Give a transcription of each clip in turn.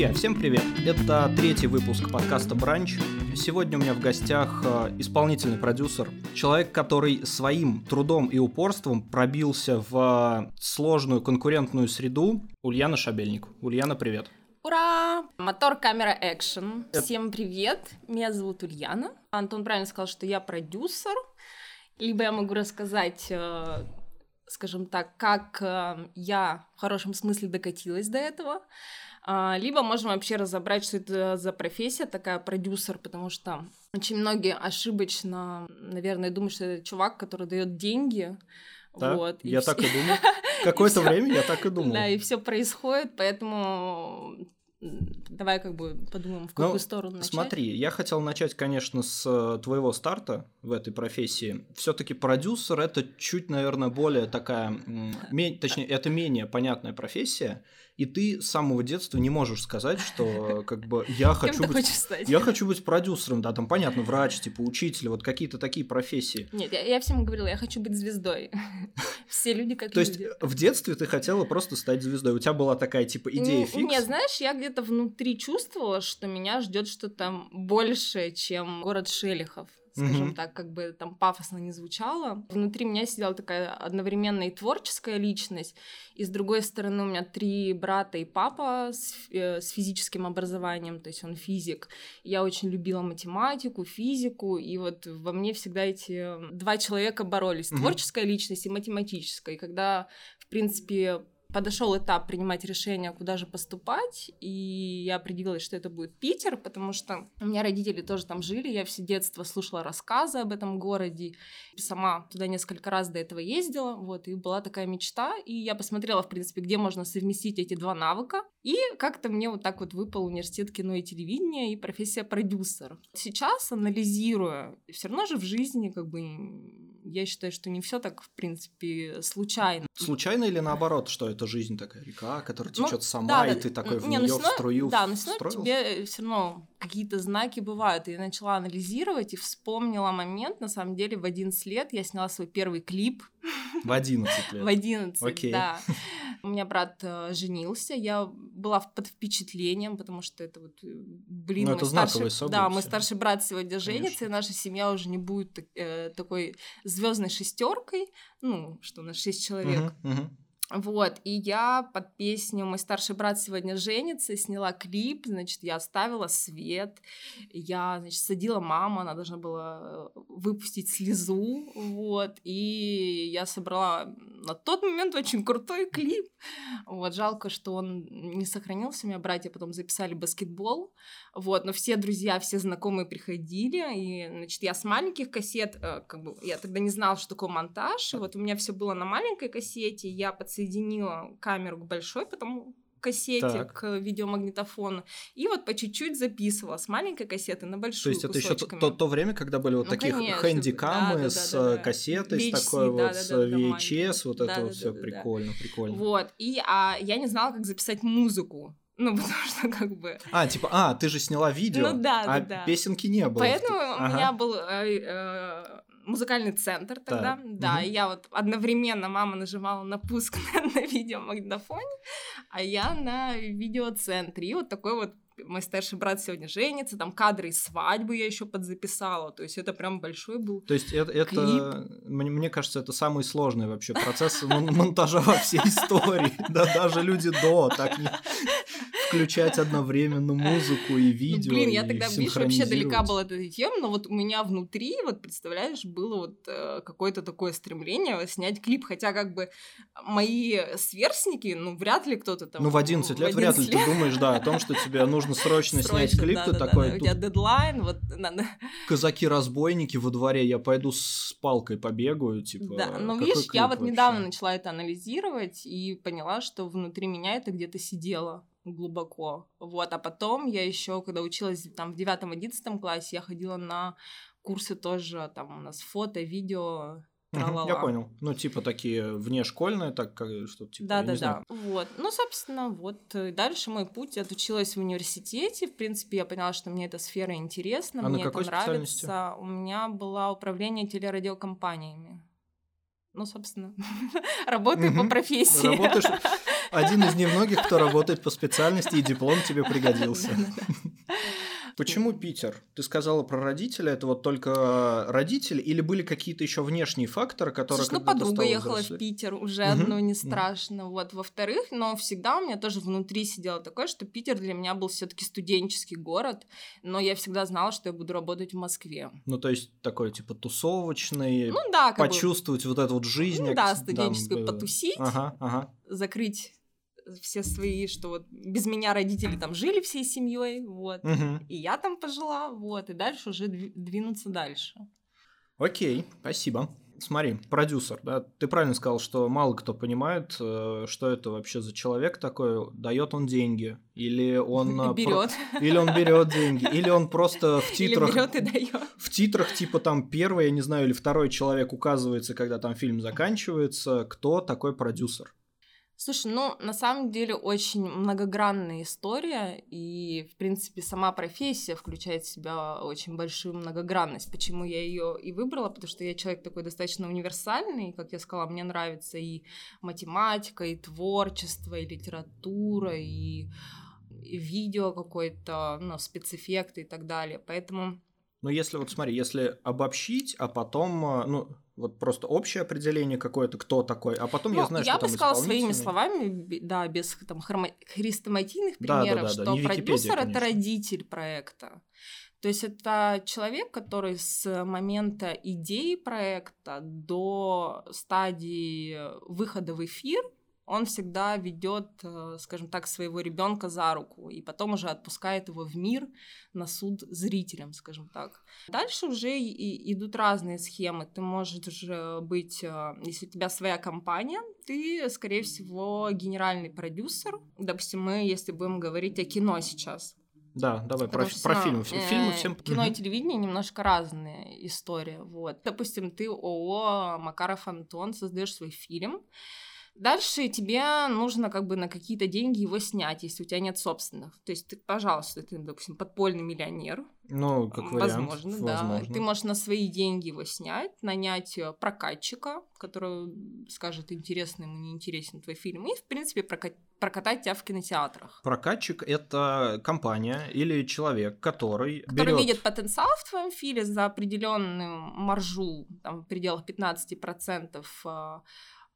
Друзья, всем привет! Это третий выпуск подкаста «Бранч». Сегодня у меня в гостях э, исполнительный продюсер, человек, который своим трудом и упорством пробился в сложную конкурентную среду, Ульяна Шабельник. Ульяна, привет! Ура! Мотор, камера, экшен. Всем привет! Меня зовут Ульяна. Антон правильно сказал, что я продюсер. Либо я могу рассказать, э, скажем так, как э, я в хорошем смысле докатилась до этого. А, либо можем вообще разобрать, что это за профессия такая продюсер, потому что очень многие ошибочно, наверное, думают, что это чувак, который дает деньги. Да, вот, я все... так и думал. Какое-то время я так и думал. Да, и все происходит, поэтому Давай как бы подумаем, в какую ну, сторону начать. Смотри, я хотел начать, конечно, с э, твоего старта в этой профессии. Все-таки продюсер это чуть, наверное, более такая, точнее, это менее понятная профессия и ты с самого детства не можешь сказать, что как бы я хочу быть... Я хочу быть продюсером, да, там понятно, врач, типа учитель, вот какие-то такие профессии. Нет, я, я всем говорила, я хочу быть звездой. Все люди как То есть в детстве ты хотела просто стать звездой, у тебя была такая типа идея фикс? Нет, знаешь, я где-то внутри чувствовала, что меня ждет что-то большее, чем город Шелихов скажем mm-hmm. так, как бы там пафосно не звучало. Внутри меня сидела такая одновременно и творческая личность, и с другой стороны у меня три брата и папа с, э, с физическим образованием, то есть он физик. Я очень любила математику, физику, и вот во мне всегда эти два человека боролись, mm-hmm. творческая личность и математическая. И когда, в принципе, подошел этап принимать решение, куда же поступать, и я определилась, что это будет Питер, потому что у меня родители тоже там жили, я все детство слушала рассказы об этом городе, сама туда несколько раз до этого ездила, вот, и была такая мечта, и я посмотрела, в принципе, где можно совместить эти два навыка, и как-то мне вот так вот выпал университет кино и телевидения и профессия продюсер. Сейчас, анализируя, все равно же в жизни как бы я считаю, что не все так, в принципе, случайно. Случайно или наоборот, что это жизнь такая река, которая течет ну, сама, да, и ты такой в нее в струю Да, но все равно тебе все равно какие-то знаки бывают. И я начала анализировать и вспомнила момент, на самом деле, в 11 лет я сняла свой первый клип. В 11 лет? В 11, okay. да. У меня брат э, женился, я была под впечатлением, потому что это вот, э, блин, ну, это старший, событие. да, мой старший брат сегодня женится, Конечно. и наша семья уже не будет э, такой звездной шестеркой, ну, что у нас шесть человек. Uh-huh, uh-huh. Вот, и я под песню «Мой старший брат сегодня женится» сняла клип, значит, я оставила свет, я, значит, садила маму, она должна была э, выпустить слезу, вот, и я собрала на тот момент очень крутой клип, вот, жалко, что он не сохранился, у меня братья потом записали баскетбол, вот, но все друзья, все знакомые приходили, и, значит, я с маленьких кассет, э, как бы, я тогда не знала, что такое монтаж, и вот у меня все было на маленькой кассете, я подсоединила камеру к большой, потом кассете так. к видеомагнитофону. И вот по чуть-чуть записывала с маленькой кассеты на большую То есть это еще то, то, то время, когда были вот ну, такие хэндикамы да, да, с да, да, кассетой, VHC, с такой да, вот, да, с да, VHS, вот да, это да, вот все да, прикольно, да. прикольно. Вот, и а, я не знала, как записать музыку. Ну, потому что как бы... А, типа, а, ты же сняла видео, ну, да, а да, да. песенки не было. Поэтому ага. у меня был э, э, музыкальный центр тогда, так. да, угу. и я вот одновременно, мама нажимала на пуск на, на видеомагнитофоне, а я на видеоцентре, и вот такой вот мой старший брат сегодня женится, там кадры из свадьбы я еще подзаписала, то есть это прям большой был То есть это, это мне, мне кажется, это самый сложный вообще процесс монтажа во всей истории, да даже люди до так не включать одновременно музыку и ну, видео. Ну, блин, я тогда, видишь, вообще далека была от этой темы, но вот у меня внутри, вот представляешь, было вот э, какое-то такое стремление снять клип, хотя как бы мои сверстники, ну, вряд ли кто-то там... Ну, в 11 лет 11 вряд ли ты думаешь, да, о том, что тебе нужно срочно, срочно снять клип, да, ты да, такой... Да, у тебя дедлайн, вот надо... Казаки-разбойники во дворе, я пойду с палкой побегаю, типа... Да, ну, видишь, я вот вообще? недавно начала это анализировать и поняла, что внутри меня это где-то сидело глубоко. Вот, а потом я еще, когда училась там в девятом-одиннадцатом классе, я ходила на курсы тоже, там у нас фото, видео, Угу, я понял. Ну, типа такие внешкольные, так как что типа. Да, да, да. Вот. Ну, собственно, вот. Э, дальше мой путь. Я отучилась в университете. В принципе, я поняла, что мне эта сфера интересна, а мне это нравится. У меня было управление телерадиокомпаниями. Ну, собственно, работаю по профессии. Работаешь Один из немногих, кто работает по специальности, и диплом тебе пригодился. Почему Питер? Ты сказала про родителя, это вот только родители, или были какие-то еще внешние факторы, которые... Слушай, ну, подруга ехала в Питер, уже угу. одно не страшно. Угу. Вот, во-вторых, но всегда у меня тоже внутри сидело такое, что Питер для меня был все таки студенческий город, но я всегда знала, что я буду работать в Москве. Ну, то есть такой, типа, тусовочный, ну, да, почувствовать бы... вот эту вот жизнь. Ну, да, студенческую, да, потусить, ага, ага. закрыть все свои, что вот без меня родители там жили всей семьей, вот, угу. и я там пожила, вот, и дальше уже двинуться дальше. Окей, спасибо. Смотри, продюсер, да, ты правильно сказал, что мало кто понимает, э, что это вообще за человек такой, дает он деньги, или он э, берет, про... или он берет деньги, или он просто в титрах, в титрах типа там первый, я не знаю, или второй человек указывается, когда там фильм заканчивается, кто такой продюсер. Слушай, ну, на самом деле очень многогранная история, и, в принципе, сама профессия включает в себя очень большую многогранность. Почему я ее и выбрала? Потому что я человек такой достаточно универсальный, как я сказала, мне нравится и математика, и творчество, и литература, и, и видео какое-то, ну, спецэффекты и так далее. Поэтому ну, если вот смотри, если обобщить, а потом, э, ну, вот просто общее определение какое-то, кто такой, а потом ну, я знаю, я что бы сказала своими словами, да, без там хрестоматийных примеров, да, да, да, что продюсер это родитель проекта. То есть это человек, который с момента идеи проекта до стадии выхода в эфир он всегда ведет, э, скажем так, своего ребенка за руку и потом уже отпускает его в мир на суд зрителям, скажем так. Дальше уже и идут разные схемы. Ты можешь быть, э, если у тебя своя компания, ты, скорее всего, генеральный продюсер. Допустим, мы, если будем говорить о кино сейчас, да, давай про, что, про фильмы. Э, фильмы всем... Кино и телевидение немножко разные истории. Вот. Допустим, ты ООО Макаров Антон создаешь свой фильм, Дальше тебе нужно как бы на какие-то деньги его снять, если у тебя нет собственных. То есть, ты, пожалуйста, ты, допустим, подпольный миллионер. Ну, как вариант. Возможно, да. Ты можешь на свои деньги его снять, нанять э, прокатчика, который скажет, интересный ему, неинтересен твой фильм, и, в принципе, прокат... прокатать тебя в кинотеатрах. Прокатчик — это компания или человек, который Который берет... видит потенциал в твоем фильме за определенную маржу, там, в пределах 15%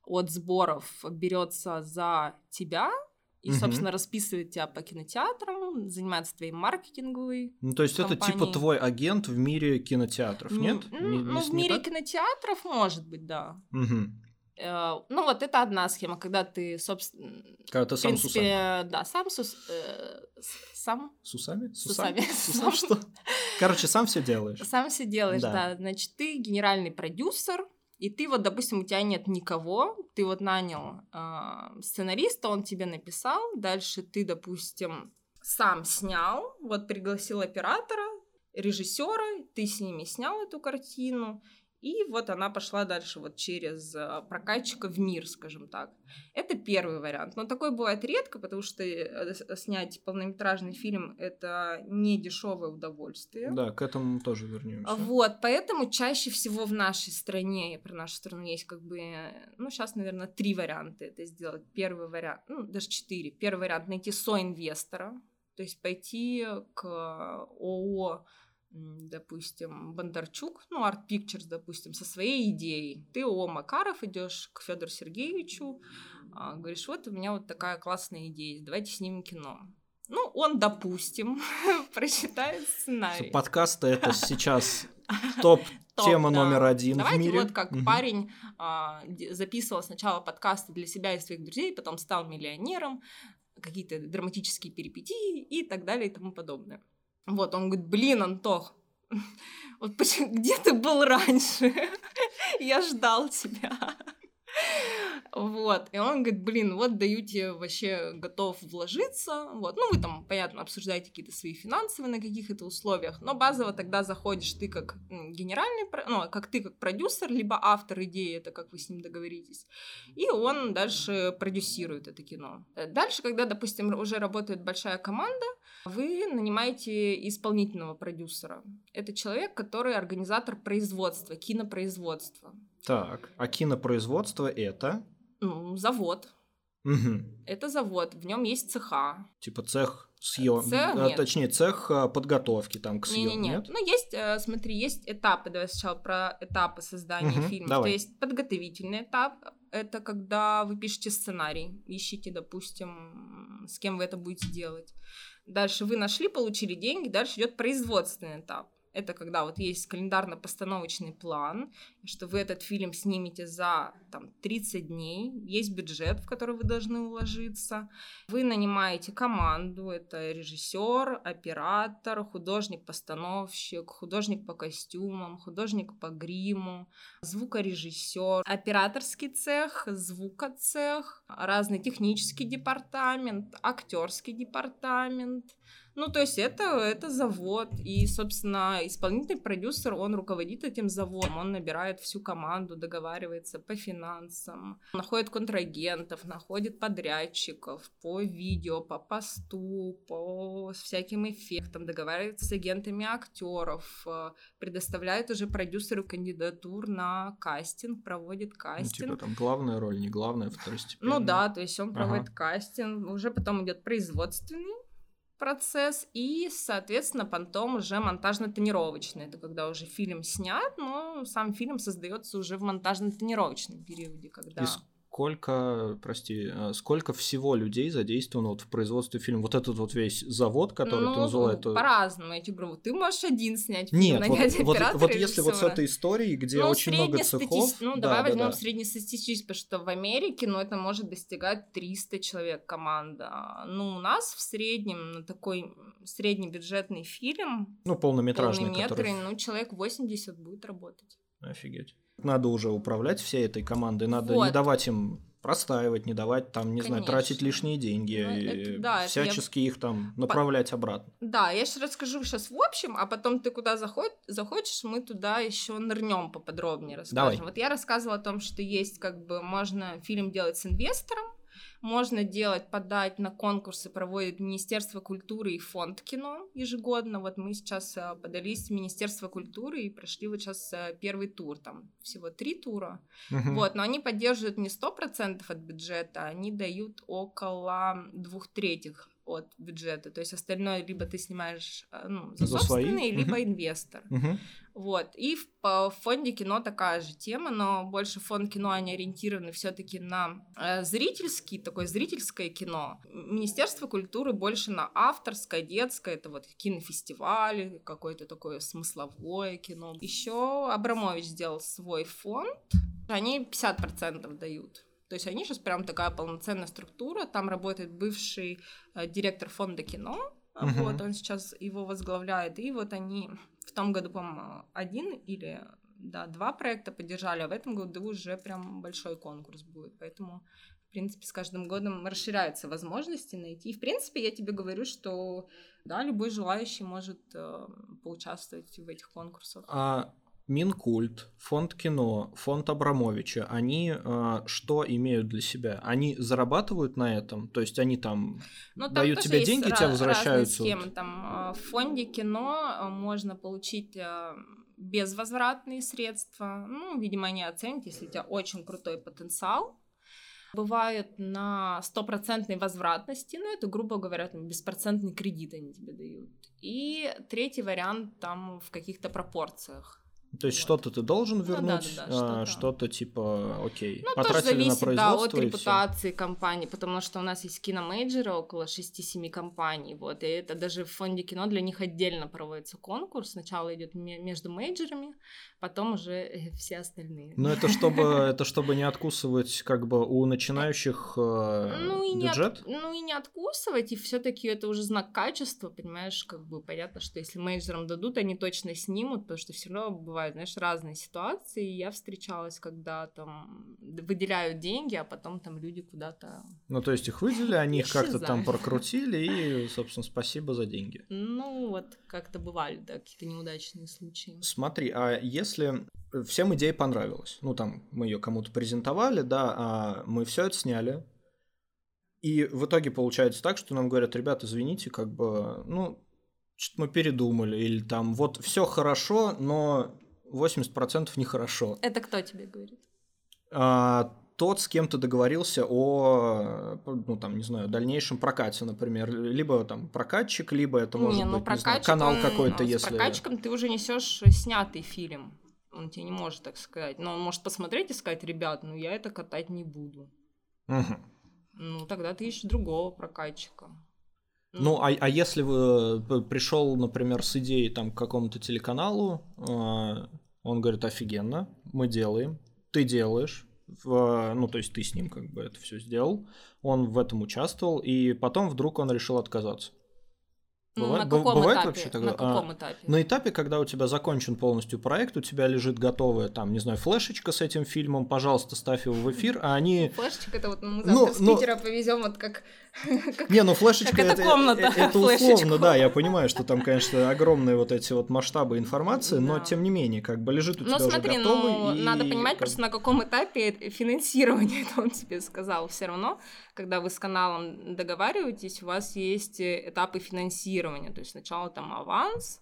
от сборов берется за тебя и, угу. собственно, расписывает тебя по кинотеатрам, занимается твоей маркетинговой. Ну, то есть компанией. это типа твой агент в мире кинотеатров, нет? Ну, не, ну не, в мире так? кинотеатров может быть, да. Угу. Ну, вот это одна схема, когда ты, собственно... Когда ты сам принципе, с усами. Да, сам с, э, сам... С усами? С усами. С усами что? Короче, сам все делаешь. Сам все делаешь, да. да. Значит, ты генеральный продюсер, и ты вот, допустим, у тебя нет никого, ты вот нанял э, сценариста, он тебе написал, дальше ты, допустим, сам снял, вот пригласил оператора, режиссера, ты с ними снял эту картину, и вот она пошла дальше вот через э, прокатчика в мир, скажем так. Это первый вариант. Но такое бывает редко, потому что э, снять полнометражный фильм — это не дешевое удовольствие. Да, к этому тоже вернемся. Вот, поэтому чаще всего в нашей стране, и про нашу страну есть как бы, ну, сейчас, наверное, три варианта это сделать. Первый вариант, ну, даже четыре. Первый вариант — найти соинвестора, то есть пойти к ООО допустим, Бондарчук, ну, Art Pictures, допустим, со своей идеей. Ты, о, Макаров, идешь к Федору Сергеевичу, а, говоришь, вот у меня вот такая классная идея, давайте снимем кино. Ну, он, допустим, прочитает сценарий. Подкасты это сейчас топ Тема да. номер один Давайте в мире. вот как угу. парень а, записывал сначала подкасты для себя и своих друзей, потом стал миллионером, какие-то драматические перипетии и так далее и тому подобное. Вот, он говорит, блин, Антох, вот почему, где ты был раньше? Я ждал тебя. Вот. И он говорит, блин, вот даю тебе вообще готов вложиться. Вот. Ну, вы там, понятно, обсуждаете какие-то свои финансовые на каких то условиях, но базово тогда заходишь ты как генеральный, ну, как ты как продюсер, либо автор идеи, это как вы с ним договоритесь. И он дальше продюсирует это кино. Дальше, когда, допустим, уже работает большая команда, вы нанимаете исполнительного продюсера. Это человек, который организатор производства, кинопроизводства. Так, а кинопроизводство это? Ну, завод. Угу. Это завод, в нем есть цеха. Типа цех съем, Цех а, нет. точнее цех а, подготовки там к съему, Не-не-не. нет? Ну, есть, э, смотри, есть этапы. Давай сначала про этапы создания Мгм, фильма. давай. То есть подготовительный этап — это когда вы пишете сценарий, ищите, допустим, с кем вы это будете делать. Дальше вы нашли, получили деньги, дальше идет производственный этап. Это когда вот есть календарно-постановочный план, что вы этот фильм снимете за там, 30 дней, есть бюджет, в который вы должны уложиться, вы нанимаете команду, это режиссер, оператор, художник-постановщик, художник по костюмам, художник по гриму, звукорежиссер, операторский цех, звукоцех, разный технический департамент, актерский департамент. Ну, то есть это, это завод, и, собственно, исполнительный продюсер, он руководит этим заводом, он набирает всю команду, договаривается по финансам, находит контрагентов, находит подрядчиков по видео, по посту, по всяким эффектам, договаривается с агентами актеров, э, предоставляет уже продюсеру кандидатур на кастинг, проводит Ну, кастинг. типа там главная роль, не главная, второстепенная. Ну да, то есть он проводит Ага. кастинг, уже потом идет производственный процесс и, соответственно, потом уже монтажно-тонировочный. Это когда уже фильм снят, но сам фильм создается уже в монтажно-тонировочном периоде, когда... И сколько, прости, а, сколько всего людей задействовано вот в производстве фильма? Вот этот вот весь завод, который ты ну, назвала, это... по-разному, я тебе говорю, ты можешь один снять фильм, Нет, вот, нанять вот, оператора вот если вот с этой историей, где Ну, очень много цехов... Ну, да, давай да, возьмем да. среднестатистически, потому что в Америке, ну, это может достигать 300 человек команда. Ну, у нас в среднем на такой среднебюджетный фильм, Ну, полнометражный, полнометрый, который... ну, человек 80 будет работать. Офигеть. Надо уже управлять всей этой командой, надо не Вот. давать им простаивать, не давать там, не знаю, Конечно. тратить лишние деньги, Ну, это да, это я- всячески их там направлять обратно. Да, я сейчас расскажу сейчас в общем, а потом ты куда заход... захочешь, мы туда еще нырнем поподробнее расскажем. Давай. Вот я рассказывала о том, что есть как бы можно фильм делать с инвестором, можно делать, подать на конкурсы, проводит Министерство культуры и фонд кино ежегодно. Вот мы сейчас э, подались в Министерство культуры и прошли вот сейчас э, первый тур, там всего три тура. Мгм. Вот, но они поддерживают не 100% от бюджета, они дают около двух третьих от бюджета. То есть остальное либо ты снимаешь э, ну, за, За свои? собственные, либо Мгм. инвестор. Мгм. Вот. И в, по фонде кино такая же тема, но больше фонд кино, они ориентированы все-таки на э, зрительский, такое зрительское кино. Министерство культуры больше на авторское, детское, это вот кинофестивали, какое-то такое смысловое кино. Еще Абрамович сделал свой фонд, они 50% дают. То есть они сейчас прям такая полноценная структура. Там работает бывший э, директор фонда кино. Мгм. Вот он сейчас его возглавляет. И вот они в том году, по-моему, один или да, два проекта поддержали, а в этом году уже прям большой конкурс будет. Поэтому, в принципе, с каждым годом расширяются возможности найти. И, в принципе, я тебе говорю, что да, любой желающий может э, поучаствовать в этих конкурсах. А Минкульт, фонд кино, фонд Абрамовича, они а, что имеют для себя? Они зарабатывают на этом? То есть они там Ну, там дают тебе деньги, ра- тебе возвращаются? схемы. Там э, в фонде кино э, можно получить э, безвозвратные средства. Ну, видимо, они оценят, если у тебя очень крутой потенциал. Бывают на стопроцентной возвратности, ну, это, грубо говоря, там, беспроцентный кредит они тебе дают. И третий вариант там в каких-то пропорциях. То есть Вот. что-то ты должен Ну да, вернуть, да, да, а, что-то. типа, окей, Ну, тоже потратили на зависит, да, производство от репутации компании, потому что у нас есть киномейджеры, около 6-7 компаний, вот, и это даже в фонде кино для них отдельно проводится конкурс, сначала идет между мейджерами, потом уже э, все остальные. Ну это чтобы, это чтобы не откусывать как бы у начинающих э, Ну и, не бюджет? от- ну и не откусывать, и все-таки это уже знак качества, понимаешь, как бы понятно, что если менеджерам дадут, они точно снимут, потому что все равно бывают, знаешь, разные ситуации. Я встречалась, когда там выделяют деньги, а потом там люди куда-то Ну то есть их выделили, они их как-то там прокрутили и, собственно, спасибо за деньги. Ну, вот как-то бывали, да, какие-то неудачные случаи. Смотри, а если всем идея понравилась, ну там мы ее кому-то презентовали, да, а мы все это сняли, и в итоге получается так, что нам говорят, ребята, извините, как бы, ну, что-то мы передумали, или там вот все хорошо, но 80% нехорошо. Это кто тебе говорит? А, тот, с кем ты договорился о, ну там, не знаю, дальнейшем прокате, например, либо там прокатчик, либо это может не, ну, быть, не знаю, канал какой-то, ну, если... С прокатчиком ты уже несешь снятый фильм, он тебе не может так сказать, но он может посмотреть и сказать, ребят, ну я это катать не буду. Угу. Ну тогда ты ищешь другого прокатчика. Ну, а, а если вы э, пришел, например, с идеей там к какому-то телеканалу, э, он говорит, офигенно, мы делаем, ты делаешь, в, ну, то есть ты с ним как бы это все сделал, он в этом участвовал, и потом вдруг он решил отказаться. Бывает, на каком бывает этапе? вообще тогда? На каком а, этапе? На этапе, когда у тебя закончен полностью проект, у тебя лежит готовая, там, не знаю, флешечка с этим фильмом, пожалуйста, ставь его в эфир, а они... Флешечка это вот мы завтра ну, с ну Питера повезем вот как не, ну флешечка это, комната, это, это условно, да, я понимаю, что там, конечно, огромные вот эти вот масштабы информации, но тем не менее, как бы лежит у тебя ну, смотри. Ну, надо понимать просто на каком этапе финансирования это он тебе сказал. Все равно, когда вы с каналом договариваетесь, у вас есть этапы финансирования. То есть сначала там аванс,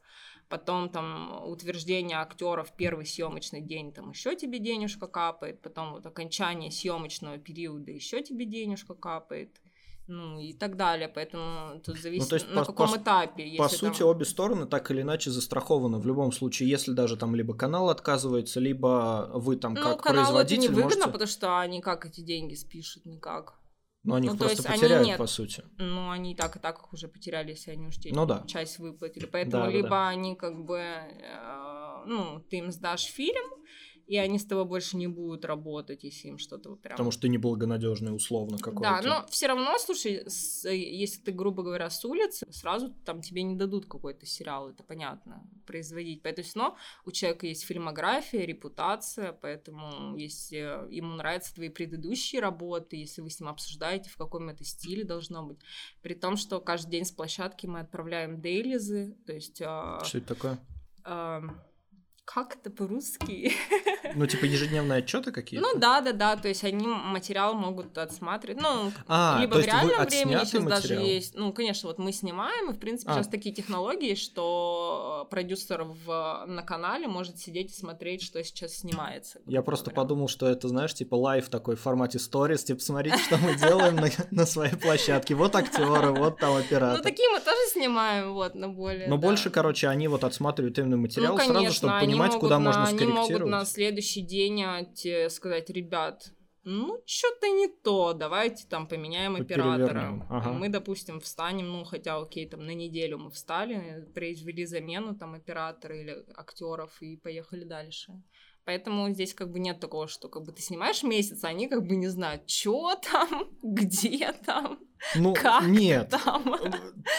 потом там утверждение актеров первый съемочный день, там еще тебе денежка капает, потом вот окончание съемочного периода еще тебе денежка капает ну и так далее. Поэтому тут зависит, ну, то есть, на по, каком по, этапе. По сути, там... обе стороны так или иначе застрахованы. В любом случае, если даже там либо канал отказывается, либо вы там ну, как производитель это невыгодно, можете... потому что они как эти деньги спишут, никак. Ну, они ну, их просто потеряют, они по сути. Ну, они так и так их уже потеряли, если они уж ну, да. часть выплатили. Поэтому да, либо да. они как бы, э, ну, ты им сдашь фильм, и они с тобой больше не будут работать, если им что-то прям... Потому что ты неблагонадежный условно какой-то. Да, но все равно, слушай, с, если ты, грубо говоря, с улицы, сразу там тебе не дадут какой-то сериал, это понятно, производить. Поэтому все равно у человека есть фильмография, репутация, поэтому если ему нравятся твои предыдущие работы, если вы с ним обсуждаете, в каком это стиле должно быть, при том, что каждый день с площадки мы отправляем дейлизы, то есть... А, что это такое? Как это по-русски? Ну, типа ежедневные отчеты какие-то? Ну да, да, да. То есть они материал могут отсматривать. Ну, а, либо в реальном времени сейчас материал? даже есть. Ну, конечно, вот мы снимаем, и в принципе а. сейчас такие технологии, что продюсер в, на канале может сидеть и смотреть, что сейчас снимается. Я просто говоря. подумал, что это, знаешь, типа live такой в формате сторис, типа, смотрите, что мы делаем на, своей площадке. Вот актеры, вот там оператор. Ну, такие мы тоже снимаем, вот, на более. Но больше, короче, они вот отсматривают именно материал ну, сразу, чтобы понимать, понимать, куда на, можно скорректировать. Они могут на следующий день сказать, ребят, ну, что-то не то, давайте там поменяем оператора. Ага. Мы, допустим, встанем, ну, хотя, окей, там на неделю мы встали, произвели замену там оператора или актеров и поехали дальше. Поэтому здесь как бы нет такого, что как бы ты снимаешь месяц, а они как бы не знают, что там, где там, ну, как нет. там.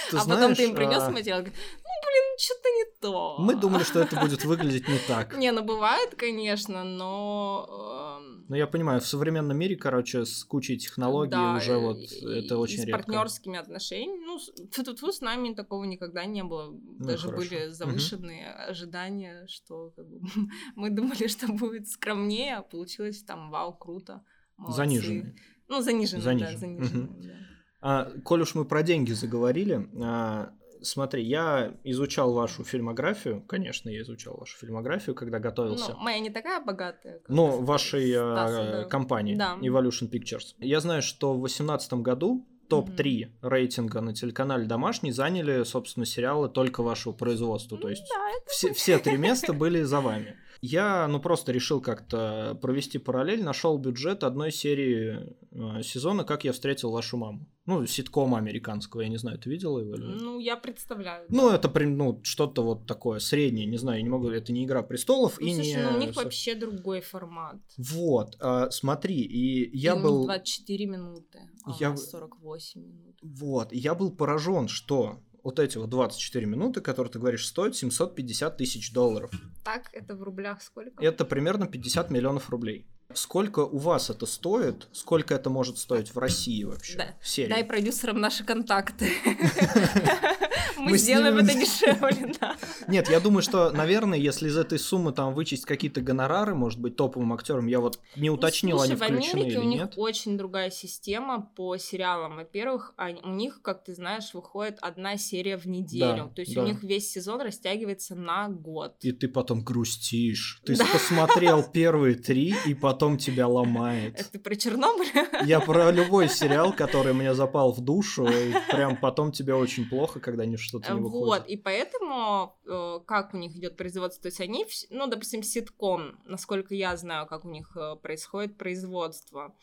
Ты а знаешь, потом ты им принес а... материал, ну, блин, что-то не то. Мы думали, что это будет выглядеть не так. Не, ну бывает, конечно, но... Ну, я понимаю, в современном мире, короче, с кучей технологий да, уже вот это очень с редко. с партнерскими отношениями, ну, тут с нами такого никогда не было. Ну, Даже хорошо. были завышенные угу. ожидания, что как бы, мы думали, что будет скромнее, а получилось там, вау, круто. Молодцы. Заниженные. Ну, заниженные, заниженные. да, заниженные, угу. да. А, коль уж мы про деньги заговорили, а, смотри, я изучал вашу фильмографию, конечно, я изучал вашу фильмографию, когда готовился. Ну, моя не такая богатая. Но вашей а, компании да. Evolution Pictures. Я знаю, что в 2018 году топ-3 mm-hmm. рейтинга на телеканале «Домашний» заняли, собственно, сериалы только вашего производства. То есть да, все, все три места были за вами. Я, ну, просто решил как-то провести параллель, нашел бюджет одной серии э, сезона «Как я встретил вашу маму». Ну, ситкома американского, я не знаю, ты видела его или Ну, я представляю. Ну, это ну, что-то вот такое среднее, не знаю, не могу, это не «Игра престолов» ну, и слушай, не... ну, у них вообще другой формат. Вот, а, смотри, и я и был... 24 минуты, а я... у нас 48 минут. Вот, я был поражен, что вот эти вот 24 минуты, которые ты говоришь, стоят 750 тысяч долларов. Так, это в рублях сколько? Это примерно 50 миллионов рублей. Сколько у вас это стоит? Сколько это может стоить в России вообще? Да. Серии? Дай продюсерам наши контакты. Мы сделаем это дешевле, да. Нет, я думаю, что, наверное, если из этой суммы там вычесть какие-то гонорары, может быть, топовым актерам, я вот не ну, уточнил, они включены или нет. у них очень другая система по сериалам. Во-первых, у них, как ты знаешь, выходит одна серия в неделю. То есть у них весь сезон растягивается на год. И ты потом грустишь. Ты посмотрел первые три, и потом тебя ломает. Это ты про Чернобыль? Я про любой сериал, который мне запал в душу, и прям потом тебе очень плохо, когда не что-то не выходит. Вот, и поэтому э, как у них идет производство, то есть они, ну, допустим, ситком, насколько я знаю, как у них э, происходит производство,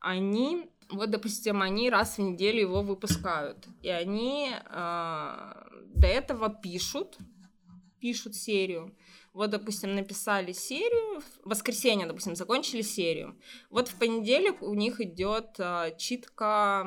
они, вот, допустим, они раз в неделю его выпускают, и они э, до этого пишут, пишут серию, вот, допустим, написали серию, в воскресенье, допустим, закончили серию. Вот в понедельник у них идет э, читка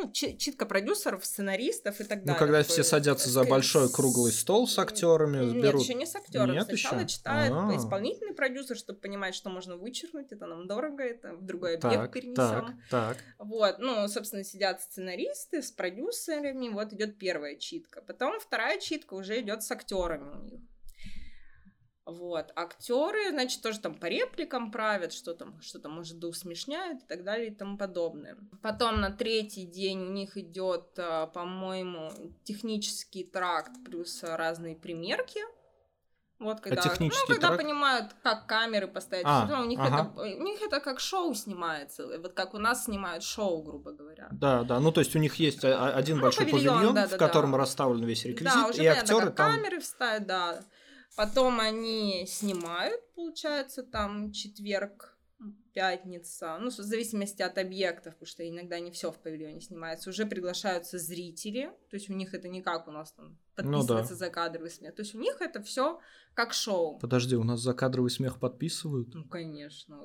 ну, читка продюсеров, сценаристов и так далее. Ну, когда все садятся за большой круглый стол с актерами, Нет, берут... еще не с актерами. Нет Сначала еще? читает А-а-а. исполнительный продюсер, чтобы понимать, что можно вычеркнуть, это нам дорого, это в другой объект так, перенесем. Так, так. Вот, ну, собственно, сидят сценаристы с продюсерами, вот идет первая читка. Потом вторая читка уже идет с актерами у них. Вот. Актеры, значит, тоже там по репликам правят, что там, что-то, может, да усмешняют и так далее и тому подобное. Потом на третий день у них идет, а, по-моему, технический тракт плюс разные примерки. Вот а когда, а ну, когда трак? понимают, как камеры поставить. А, ну, у, них ага. это, у них это как шоу снимается. Вот как у нас снимают шоу, грубо говоря. Да, да. Ну, то есть у них есть а, один ну, большой павильон, павильон да, в да, котором да. расставлен весь реквизит. Да, уже и понятно, актеры как там... камеры вставят, да. Потом они снимают, получается, там четверг, пятница, ну, в зависимости от объектов, потому что иногда не все в павильоне снимается, уже приглашаются зрители, то есть у них это не как у нас там подписывается ну, да. за кадровый смех, то есть у них это все как шоу. Подожди, у нас за кадровый смех подписывают? Ну, конечно.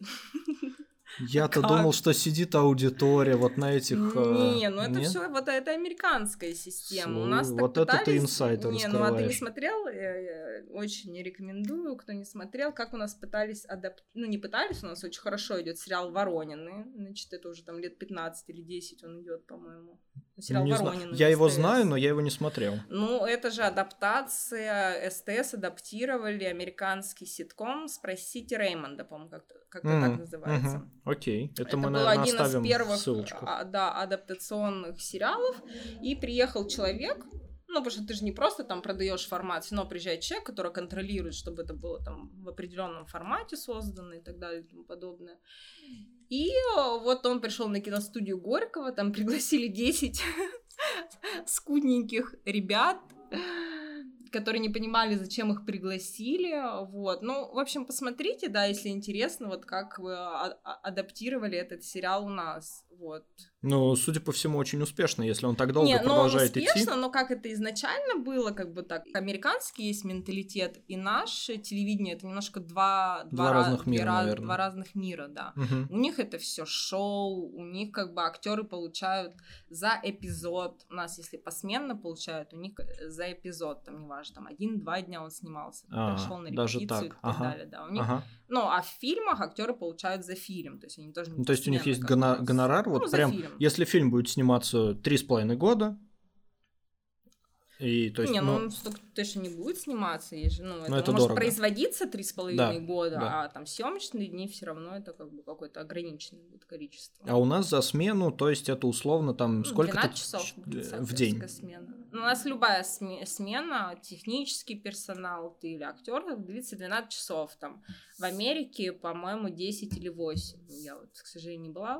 Я-то думал, что сидит аудитория вот на этих... Э, не, ну это все, вот это американская система. У нас вот это ты инсайт Не, ну а ты не смотрел? Я очень рекомендую, кто не смотрел, как у нас пытались адап... Ну не пытались, у нас очень хорошо идет сериал «Воронины». Значит, это уже там лет 15 или 10 он идет, по-моему. Сериал не Воронины. Я его знаю, но я его не смотрел. Ну, это же адаптация. СТС адаптировали американский ситком «Спросите Реймонда», по-моему, как-то как так называется. Окей, это, это мы, был наверное, один из первых ссылочку. А, да, адаптационных сериалов. И приехал человек, ну, потому что ты же не просто там продаешь формат, все равно приезжает человек, который контролирует, чтобы это было там в определенном формате создано и так далее и тому подобное. И вот он пришел на киностудию Горького, там пригласили 10 скудненьких ребят, которые не понимали, зачем их пригласили, вот. Ну, в общем, посмотрите, да, если интересно, вот как вы а- а- адаптировали этот сериал у нас, вот. Ну, судя по всему, очень успешно, если он так долго Не, продолжает ну, успешно, идти. но как это изначально было, как бы так, американский есть менталитет, и наше телевидение это немножко два, два, два разных мира, раз, два разных мира, да. Угу. У них это все шоу, у них как бы актеры получают за эпизод, у нас если посменно получают, у них за эпизод, там неважно, там один-два дня он снимался, а, пришел на репетицию так. и так ага. далее, да. У них, ага. ну, а в фильмах актеры получают за фильм, то есть они тоже ну, То есть у них есть гонорар, вот ну, прям фильм. Если фильм будет сниматься три с половиной года, и, то есть, не, ну, ну он точно не будет сниматься, есть, ну, это, это может дорого. производиться три с половиной года, да. а там съемочные дни все равно это как бы какое-то ограниченное будет количество. А у нас за смену, то есть это условно там ну, сколько часов в день? Смена. Ну, у нас любая смена, технический персонал, ты или актер, длится 12 часов там. В Америке, по-моему, 10 или 8. Я вот, к сожалению, не была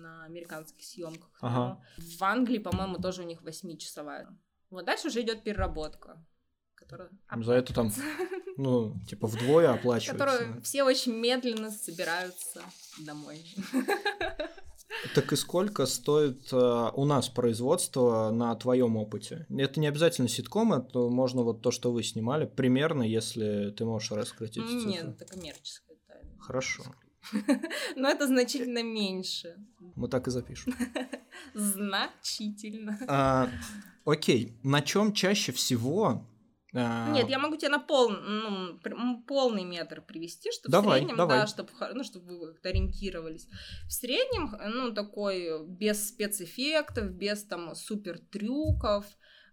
на американских съемках. Ага. в Англии, по-моему, тоже у них 8-часовая. Вот дальше уже идет переработка. Которая За это там, ну, типа вдвое оплачивается. Которую все очень медленно собираются домой. Так и сколько стоит э, у нас производство на твоем опыте? Это не обязательно ситком, это можно вот то, что вы снимали, примерно, если ты можешь раскрыть эти цифры. Нет, это коммерческая тайна. Хорошо. Но это значительно меньше. Мы так и запишем. Значительно. А, окей, на чем чаще всего А, Нет, я могу тебе на пол, ну, полный метр привести, чтобы Давай, в среднем, давай. да, чтобы, ну, чтобы вы как-то ориентировались. В среднем, ну, такой без спецэффектов, без там супер трюков.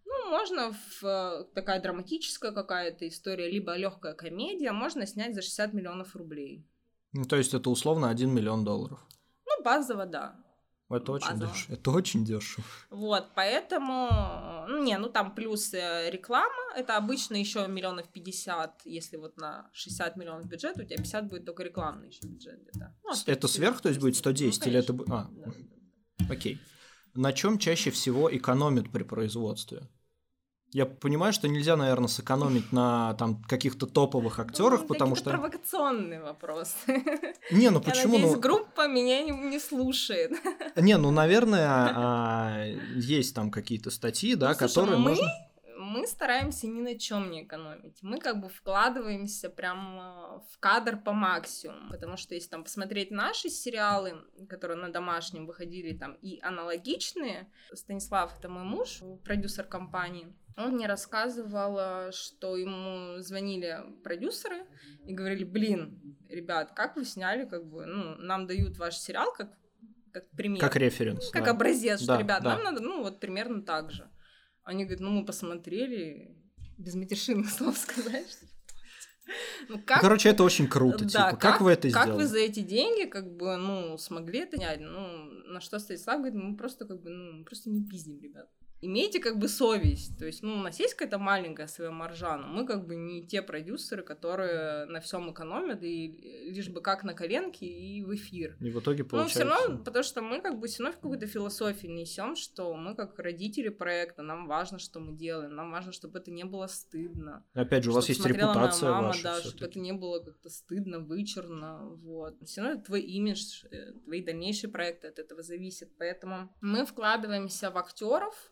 Ну, можно в э, такая драматическая какая-то история, либо легкая комедия, можно снять за 60 миллионов рублей. Ну, то есть это условно 1 миллион долларов. Ну, базово, да. Это очень Базово. дешево. Это очень дешево. Вот, поэтому, ну, не, ну там плюс э, реклама, это обычно еще миллионов 50, если вот на 60 миллионов бюджет, у тебя 50 будет только рекламный еще бюджет где-то. Ну, это сверх, то есть будет 110 или это... А, Ну, конечно. Да, да. окей. На чем чаще всего экономят при производстве? Я понимаю, что нельзя, наверное, сэкономить на там каких-то топовых актерах, Ну, потому что... провокационный вопрос. Не, ну Я почему? надеюсь, Ну, группа меня не, не слушает. Не, ну, наверное, а, есть там какие-то статьи, да, Ну, слушай, которые мы- можно... Мы стараемся ни на чем не экономить. Мы как бы вкладываемся прям э, в кадр по максимуму. Потому что если там посмотреть наши сериалы, которые на домашнем выходили там и аналогичные, Станислав, это мой муж, продюсер компании, он мне рассказывал, э, что ему звонили продюсеры и говорили, блин, ребят, как вы сняли, как бы, ну, нам дают ваш сериал как, как пример. Как референс. Как да. образец, что, Да, ребят, да. нам надо, ну, вот примерно так же. Они говорят, ну, мы посмотрели, без матершинных слов сказать, что... Ну, Ну, как, Короче, это очень круто. да, типа, как, вы это как сделали? вы за эти деньги, как бы, ну, смогли это снять? Ну, на что Станислав говорит, мы просто, как бы, ну, просто не пиздим, ребят. Имейте, как бы, совесть. То есть, ну, у нас есть какая-то маленькая своя маржа, но мы, как бы, не те продюсеры, которые на всем экономят, и лишь бы как на коленке и в эфир. И в итоге Ну, получается... все равно, потому что мы как бы все равно в какую-то философию несем, что мы как родители проекта, нам важно, что мы делаем, нам важно, чтобы это не было стыдно. Опять же, у вас есть репутация мама, ваша. да, чтобы это не было как-то стыдно, вычурно, вот. Все равно это твой имидж, э, твои дальнейшие проекты от этого зависят, поэтому мы вкладываемся в актеров,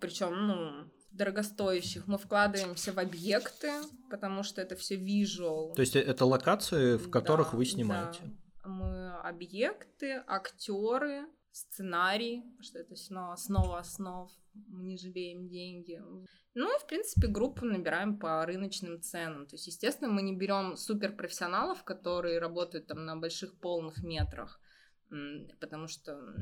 причем, ну, дорогостоящих, мы вкладываемся в объекты, потому что это все visual. То есть э, это локации, в которых Да, вы снимаете. да. Мы объекты, актеры, сценарий, что это снова основа основ. Мы не жалеем деньги. Ну и, в принципе, группу набираем по рыночным ценам. То есть, естественно, мы не берем суперпрофессионалов, которые работают там на больших полных метрах, потому что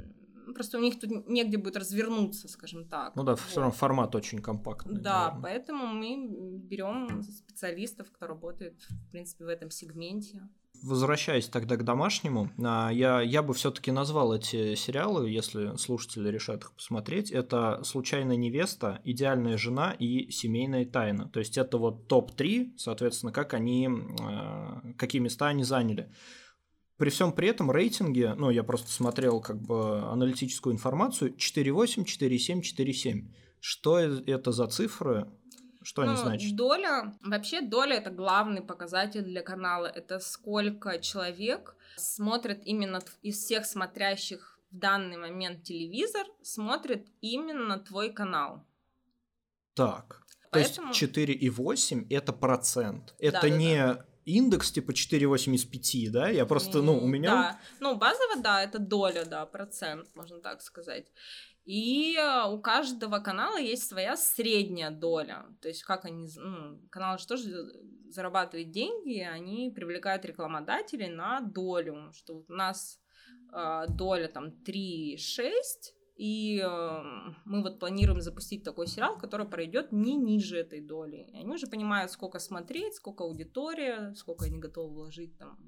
просто у них тут негде будет развернуться, скажем так. Ну да, Вот. все равно формат очень компактный. Да, наверное. поэтому мы берем специалистов, кто работает, в принципе, в этом сегменте. Возвращаясь тогда к домашнему, а, я, я бы все-таки назвал эти сериалы, если слушатели решат их посмотреть. Это «Случайная невеста», «Идеальная жена» и «Семейная тайна». То есть это вот топ-3, соответственно, как они, э, какие места они заняли. При всем при этом рейтинги, ну, я просто смотрел как бы аналитическую информацию, 4.8, 4.7, 4.7. Что э- это за цифры? Что они Ну, значат? Доля, вообще доля это главный показатель для канала. Это сколько человек смотрит именно из всех смотрящих в данный момент телевизор, смотрит именно твой канал. Так. То Поэтому- есть 4,8 это процент. Это Да-да-да. не индекс типа 4,8 из 5, да? Я просто, ну, у меня... Да. Ну, базово, да, это доля, да, процент, можно так сказать. И э, у каждого канала есть своя средняя доля. То есть, как они... Ну, каналы же тоже зарабатывают деньги, они привлекают рекламодателей на долю. Что вот у нас э, доля там 3,6, и э, мы вот планируем запустить такой сериал, который пройдет не ниже этой доли. И они уже понимают, сколько смотреть, сколько аудитория, сколько они готовы вложить там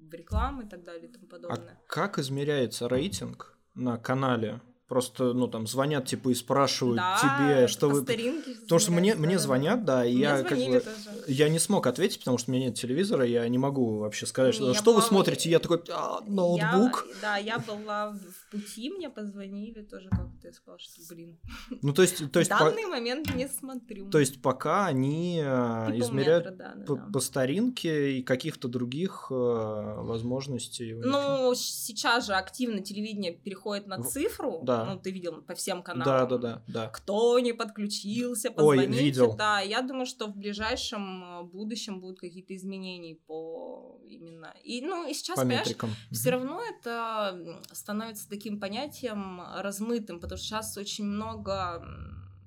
в рекламу и так далее и тому А подобное. как измеряется рейтинг на канале? Просто, ну, там, звонят, типа, и спрашивают да, тебе, что по вы... Потому что мне, мне звонят, да, и Мне я как бы... тоже. Я не смог ответить, потому что у меня нет телевизора, я не могу вообще сказать, что, Не, что вы была- смотрите. Я такой, «А, ноутбук. Я, да, я была в пути, мне позвонили тоже как-то, я сказала, что, блин, Ну, то есть, то есть, в по- данный момент не смотрю. то есть пока они э, Типа измеряют метра, да, да, по, да. по старинке и каких-то других э, возможностей. Ну, сейчас же активно телевидение переходит на В- цифру. да. Ну, ты видел по всем Да, каналам. да, да, да. Кто не подключился, Ой, позвоните. видел. Да, я думаю, что в ближайшем э, будущем будут какие-то изменения по именно. И, ну, и сейчас, По понимаешь, метрикам. все равно это становится таким понятием размытым, потому что сейчас очень много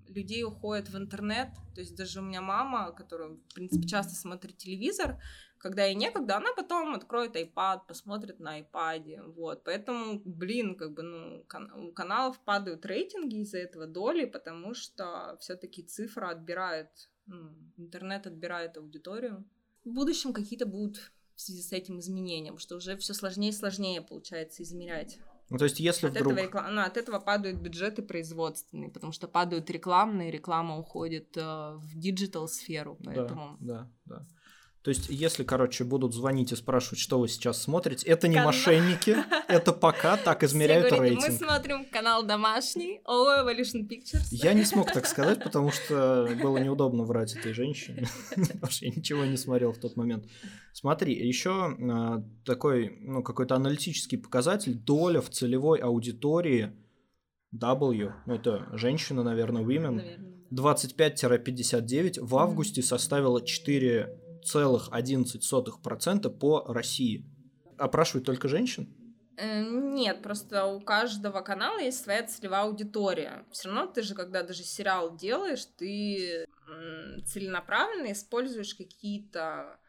людей уходит в интернет. То есть даже у меня мама, которая, в принципе, часто смотрит телевизор, когда ей некогда, она потом откроет iPad, посмотрит на iPad, вот, поэтому, блин, как бы, ну, кан- у каналов падают рейтинги из-за этого доли, потому что все таки цифра отбирает, ну, интернет отбирает аудиторию. В будущем какие-то будут в связи с этим изменением, что уже все сложнее и сложнее получается измерять. Ну, то есть, если от, вдруг... этого реклам... ну, от этого падают бюджеты производственные, потому что падают рекламные, реклама уходит э, в digital сферу, поэтому... Да, да, да. То есть, если, короче, будут звонить и спрашивать, что вы сейчас смотрите, это не Канал. мошенники, это пока так измеряют Все говорят, Мы рейтинг. смотрим канал домашний, о, Evolution Pictures. Я не смог так сказать, потому что было неудобно врать этой женщине, потому что я ничего не смотрел в тот момент. Смотри, еще такой, ну, какой-то аналитический показатель, доля в целевой аудитории W, ну, это женщина, наверное, women, Наверное. 25-59 в августе составила 4,11% по России. Опрашивают только женщин? Э, Нет, просто у каждого канала есть своя целевая аудитория. Все равно ты же, когда даже сериал делаешь, ты целенаправленно используешь какие-то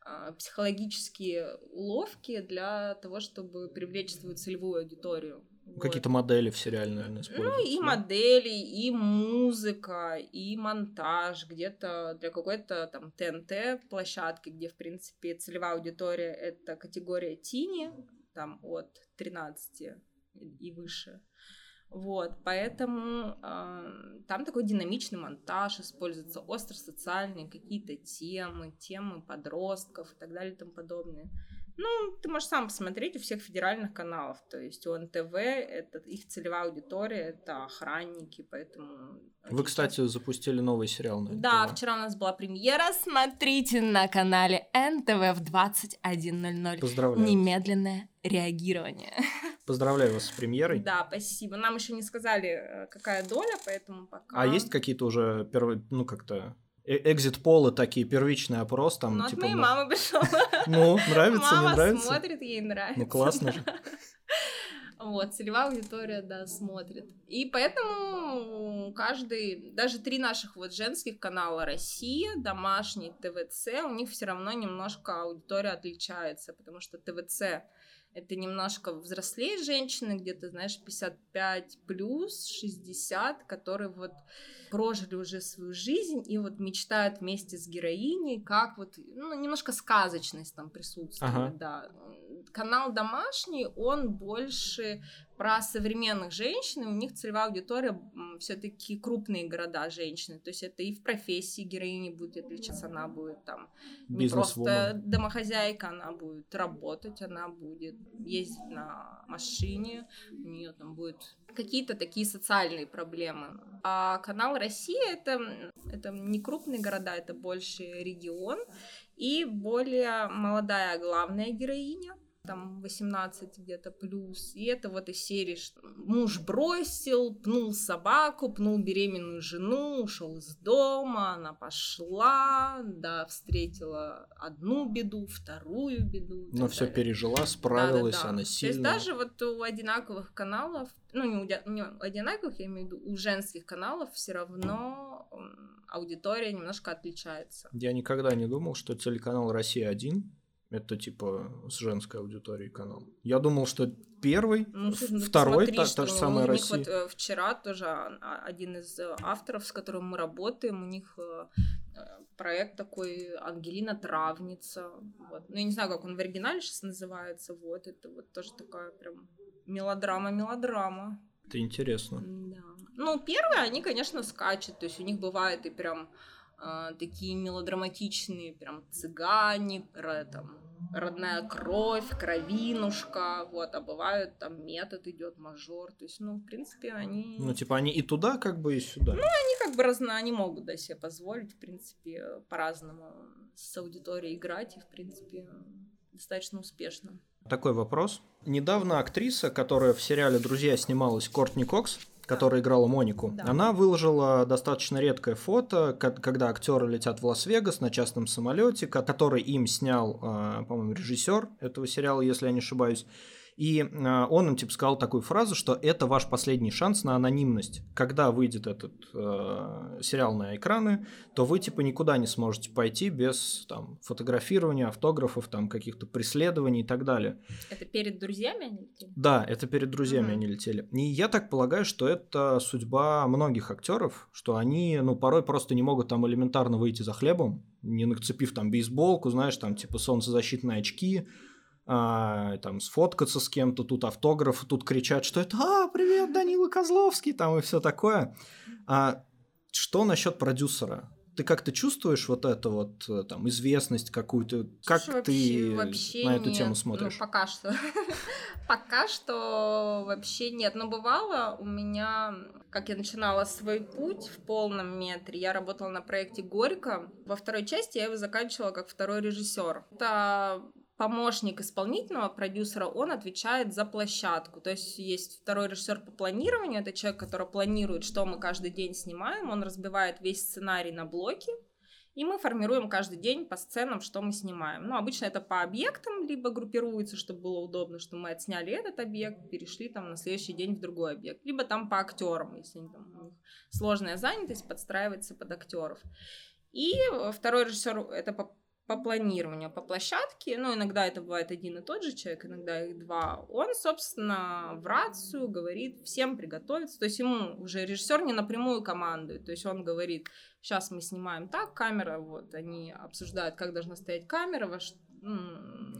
а, психологические уловки для того, чтобы привлечь свою целевую аудиторию. Вот. Какие-то модели в сериале, наверное, Ну, используются. и да? модели, и музыка, и монтаж, где-то для какой-то там ТНТ площадки, где, в принципе, целевая аудитория — это категория тини, там от 13 и выше. Вот, поэтому э, там такой динамичный монтаж используется, остро-социальные какие-то темы, темы подростков и так далее и тому подобное. Ну, ты можешь сам посмотреть у всех федеральных каналов. То есть у НТВ это их целевая аудитория, это охранники, поэтому... Вы, кстати, запустили новый сериал на Да, НТВ. вчера у нас была премьера. Смотрите на канале НТВ в 21.00. Поздравляю. Немедленное реагирование. Поздравляю вас с премьерой. Да, спасибо. Нам еще не сказали, э, какая доля, поэтому пока... А есть какие-то уже первые, ну как-то экзит полы такие, первичный опрос там, Ну, от типа. моей ну, мамы пришел. Ну, нравится, Мама не нравится? смотрит, ей нравится. Ну, классно же. Вот, целевая аудитория, да, смотрит. И поэтому каждый, даже три наших вот женских канала Россия, домашний, ТВЦ, у них все равно немножко аудитория отличается, потому что ТВЦ это немножко взрослее женщины, где-то, знаешь, 55 плюс, 60, которые вот прожили уже свою жизнь и вот мечтают вместе с героиней, как вот, ну, немножко сказочность там присутствует, Ага. да. Канал домашний, он больше про современных женщин, и у них целевая аудитория все-таки крупные города женщины, то есть это и в профессии героини будет отличаться, она будет там не просто домохозяйка, она будет работать, она будет ездить на машине, у нее там будет какие-то такие социальные проблемы. А канал Россия это, это не крупные города, это больше регион и более молодая главная героиня там 18 где-то плюс. И это вот из серии, что муж бросил, пнул собаку, пнул беременную жену, ушел из дома, она пошла, да, встретила одну беду, вторую беду. Но все далее. пережила, справилась, Да-да-да. она То есть сильная. даже вот у одинаковых каналов, ну не у, не у одинаковых, я имею в виду, у женских каналов все равно аудитория немножко отличается. Я никогда не думал, что телеканал «Россия-1» это типа с женской аудиторией канал. Я думал, что первый, Ну, слушай, ну, второй, посмотри, та, та же у самая них Россия. Вот, э, вчера тоже а, один из авторов, с которым мы работаем, у них э, проект такой Ангелина Травница. Вот. Ну, я не знаю, как он в оригинале сейчас называется. Вот, это вот тоже такая прям мелодрама-мелодрама. Это интересно. Да. Ну, первые, они, конечно, скачут. То есть у них бывает и прям э, такие мелодраматичные, прям цыгане, там, родная кровь, кровинушка, вот, а бывают там метод идет, мажор. То есть, ну, в принципе, они... Ну, типа, они и туда, как бы, и сюда. они как бы разно, они могут да, себе позволить, в принципе, по-разному с аудиторией играть, и, в принципе, достаточно успешно. Такой вопрос. Недавно актриса, которая в сериале «Друзья» снималась, Кортни Кокс, которая играла Монику, Да. она выложила достаточно редкое фото, ко- когда актеры летят в Лас-Вегас на частном самолете, который им снял, а, по-моему, режиссер этого сериала, если я не ошибаюсь. И э, он им типа сказал такую фразу, что это ваш последний шанс на анонимность. Когда выйдет этот э, сериал на экраны, то вы типа никуда не сможете пойти без там фотографирования, автографов, там каких-то преследований и так далее. Это перед друзьями они летели? Да, это перед друзьями угу. они летели. И я так полагаю, что это судьба многих актеров, что они, ну, порой просто не могут там элементарно выйти за хлебом, не нацепив там бейсболку, знаешь, там типа солнцезащитные очки, а, там сфоткаться с кем-то, тут автограф, тут кричат, что это «А, привет, Данила Козловский!» там и все такое. А что насчет продюсера? Ты как-то чувствуешь вот это вот э, там известность какую-то? Как Слушай, ты вообще, на эту нет. тему смотришь? Ну, пока что. пока что вообще нет. Но бывало у меня, как я начинала свой путь в полном метре, я работала на проекте Горько. Во второй части я его заканчивала как второй режиссер. Это помощник исполнительного продюсера, он отвечает за площадку. То есть есть второй режиссер по планированию, это человек, который планирует, что мы каждый день снимаем, он разбивает весь сценарий на блоки, и мы формируем каждый день по сценам, что мы снимаем. Ну, обычно это по объектам, либо группируется, чтобы было удобно, что мы отсняли этот объект, перешли там на следующий день в другой объект. Либо там по актерам, если там, у них сложная занятость, подстраивается под актеров. И второй режиссер это по по планированию, по площадке, ну, иногда это бывает один и тот же человек, иногда их два, он, собственно, в рацию говорит всем приготовиться, то есть ему уже режиссер не напрямую командует, то есть он говорит, сейчас мы снимаем так, камера, вот, они обсуждают, как должна стоять камера, во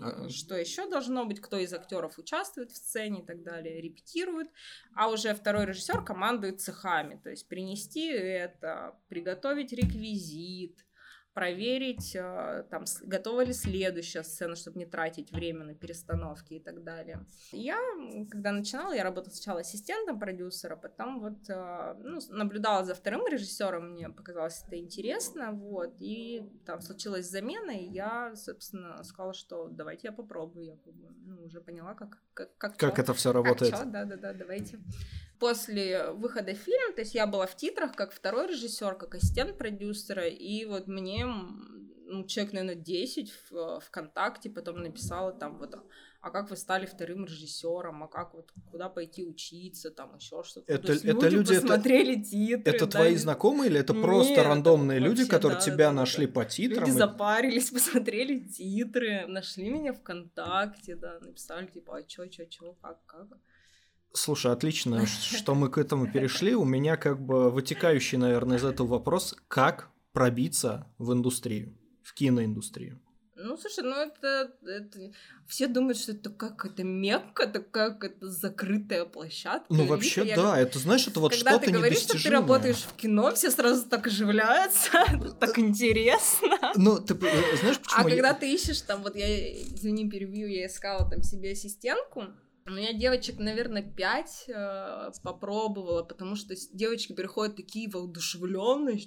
а, что еще должно быть, кто из актеров участвует в сцене и так далее, репетирует, а уже второй режиссер командует цехами, то есть принести это, приготовить реквизит, проверить, э, там, готова ли следующая сцена, чтобы не тратить время на перестановки и так далее. Я, когда начинала, я работала сначала ассистентом продюсера, потом вот э, ну, наблюдала за вторым режиссером, мне показалось это интересно, вот, и там случилась замена, и я, собственно, сказала, что давайте я попробую, я ну, уже поняла, как, как, как, как это все работает. Да-да-да, давайте после выхода фильма, то есть я была в титрах как второй режиссер, как ассистент продюсера, и вот мне ну, человек, наверное, 10 в ВКонтакте потом написала там вот а как вы стали вторым режиссером, а как вот куда пойти учиться, там еще что-то. Это, это люди, посмотрели это, титры. Это да, твои и... знакомые или это Нет, просто рандомные люди, которые да, тебя да, нашли да. по титрам? Люди и... запарились, посмотрели титры, нашли меня ВКонтакте, да, написали типа, а чё, чё, чё, как, как. Слушай, отлично, что мы к этому перешли. У меня как бы вытекающий, наверное, из этого вопрос, как пробиться в индустрию, в киноиндустрию. Ну, слушай, ну это, это... Все думают, что это как это мекка, это как это закрытая площадка. Ну, вообще, я... да, это, знаешь, это вот что-то Когда ты говоришь, что ты работаешь в кино, все сразу так оживляются, так интересно. Ну, ты э, знаешь, почему... А когда ты ищешь там, вот я, извини, перебью, я искала там себе ассистентку, у меня девочек, наверное, пять э, попробовала, потому что девочки приходят такие воодушевленные.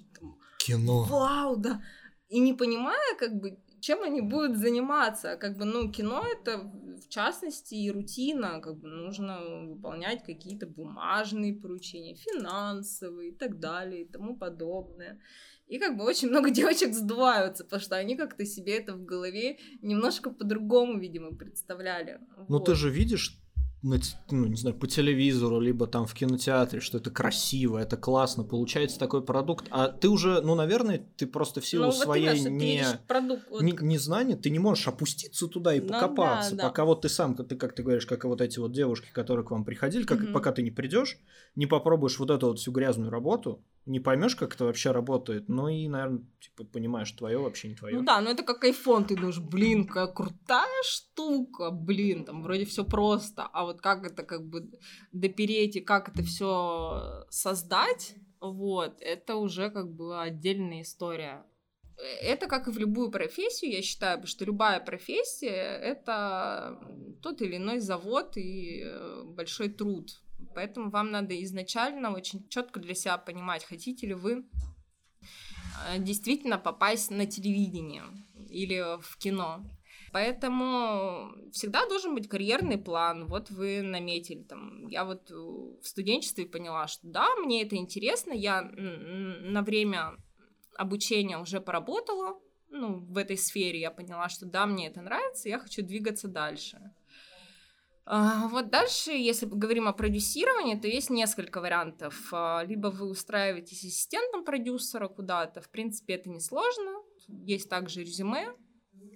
Кино. Вау, да. И не понимая, как бы, чем они будут заниматься. Как бы, ну, кино это, в частности, и рутина. Как бы нужно выполнять какие-то бумажные поручения, финансовые и так далее и тому подобное. И как бы очень много девочек сдуваются, потому что они как-то себе это в голове немножко по-другому, видимо, представляли. Ну, вот. ты же видишь на, ну, не знаю, по телевизору, либо там в кинотеатре, что это красиво, это классно, получается такой продукт. А ты уже, ну, наверное, ты просто в силу ну, своей вот не, продукт, вот... не, незнания, ты не можешь опуститься туда и ну, покопаться, да, пока да. вот ты сам, ты, как ты говоришь, как и вот эти вот девушки, которые к вам приходили, как, угу. пока ты не придешь, не попробуешь вот эту вот всю грязную работу, не поймешь, как это вообще работает, ну и, наверное, типа понимаешь, твое вообще не твое. Ну да, ну это как iPhone, ты думаешь, блин, какая крутая штука, блин, там вроде все просто, а вот как это как бы допереть и как это все создать, вот, это уже как бы отдельная история. Это как и в любую профессию, я считаю, что любая профессия — это тот или иной завод и э, большой труд. Поэтому вам надо изначально очень четко для себя понимать, хотите ли вы э, действительно попасть на телевидение или в кино. Поэтому всегда должен быть карьерный план. Вот вы наметили там. Я вот в студенчестве поняла, что да, мне это интересно. Я на время обучения уже поработала. Ну, в этой сфере я поняла, что да, мне это нравится, я хочу двигаться дальше. А, вот дальше, если говорим о продюсировании, то есть несколько вариантов. А, либо вы устраиваетесь ассистентом продюсера куда-то, в принципе, это несложно. Есть также резюме,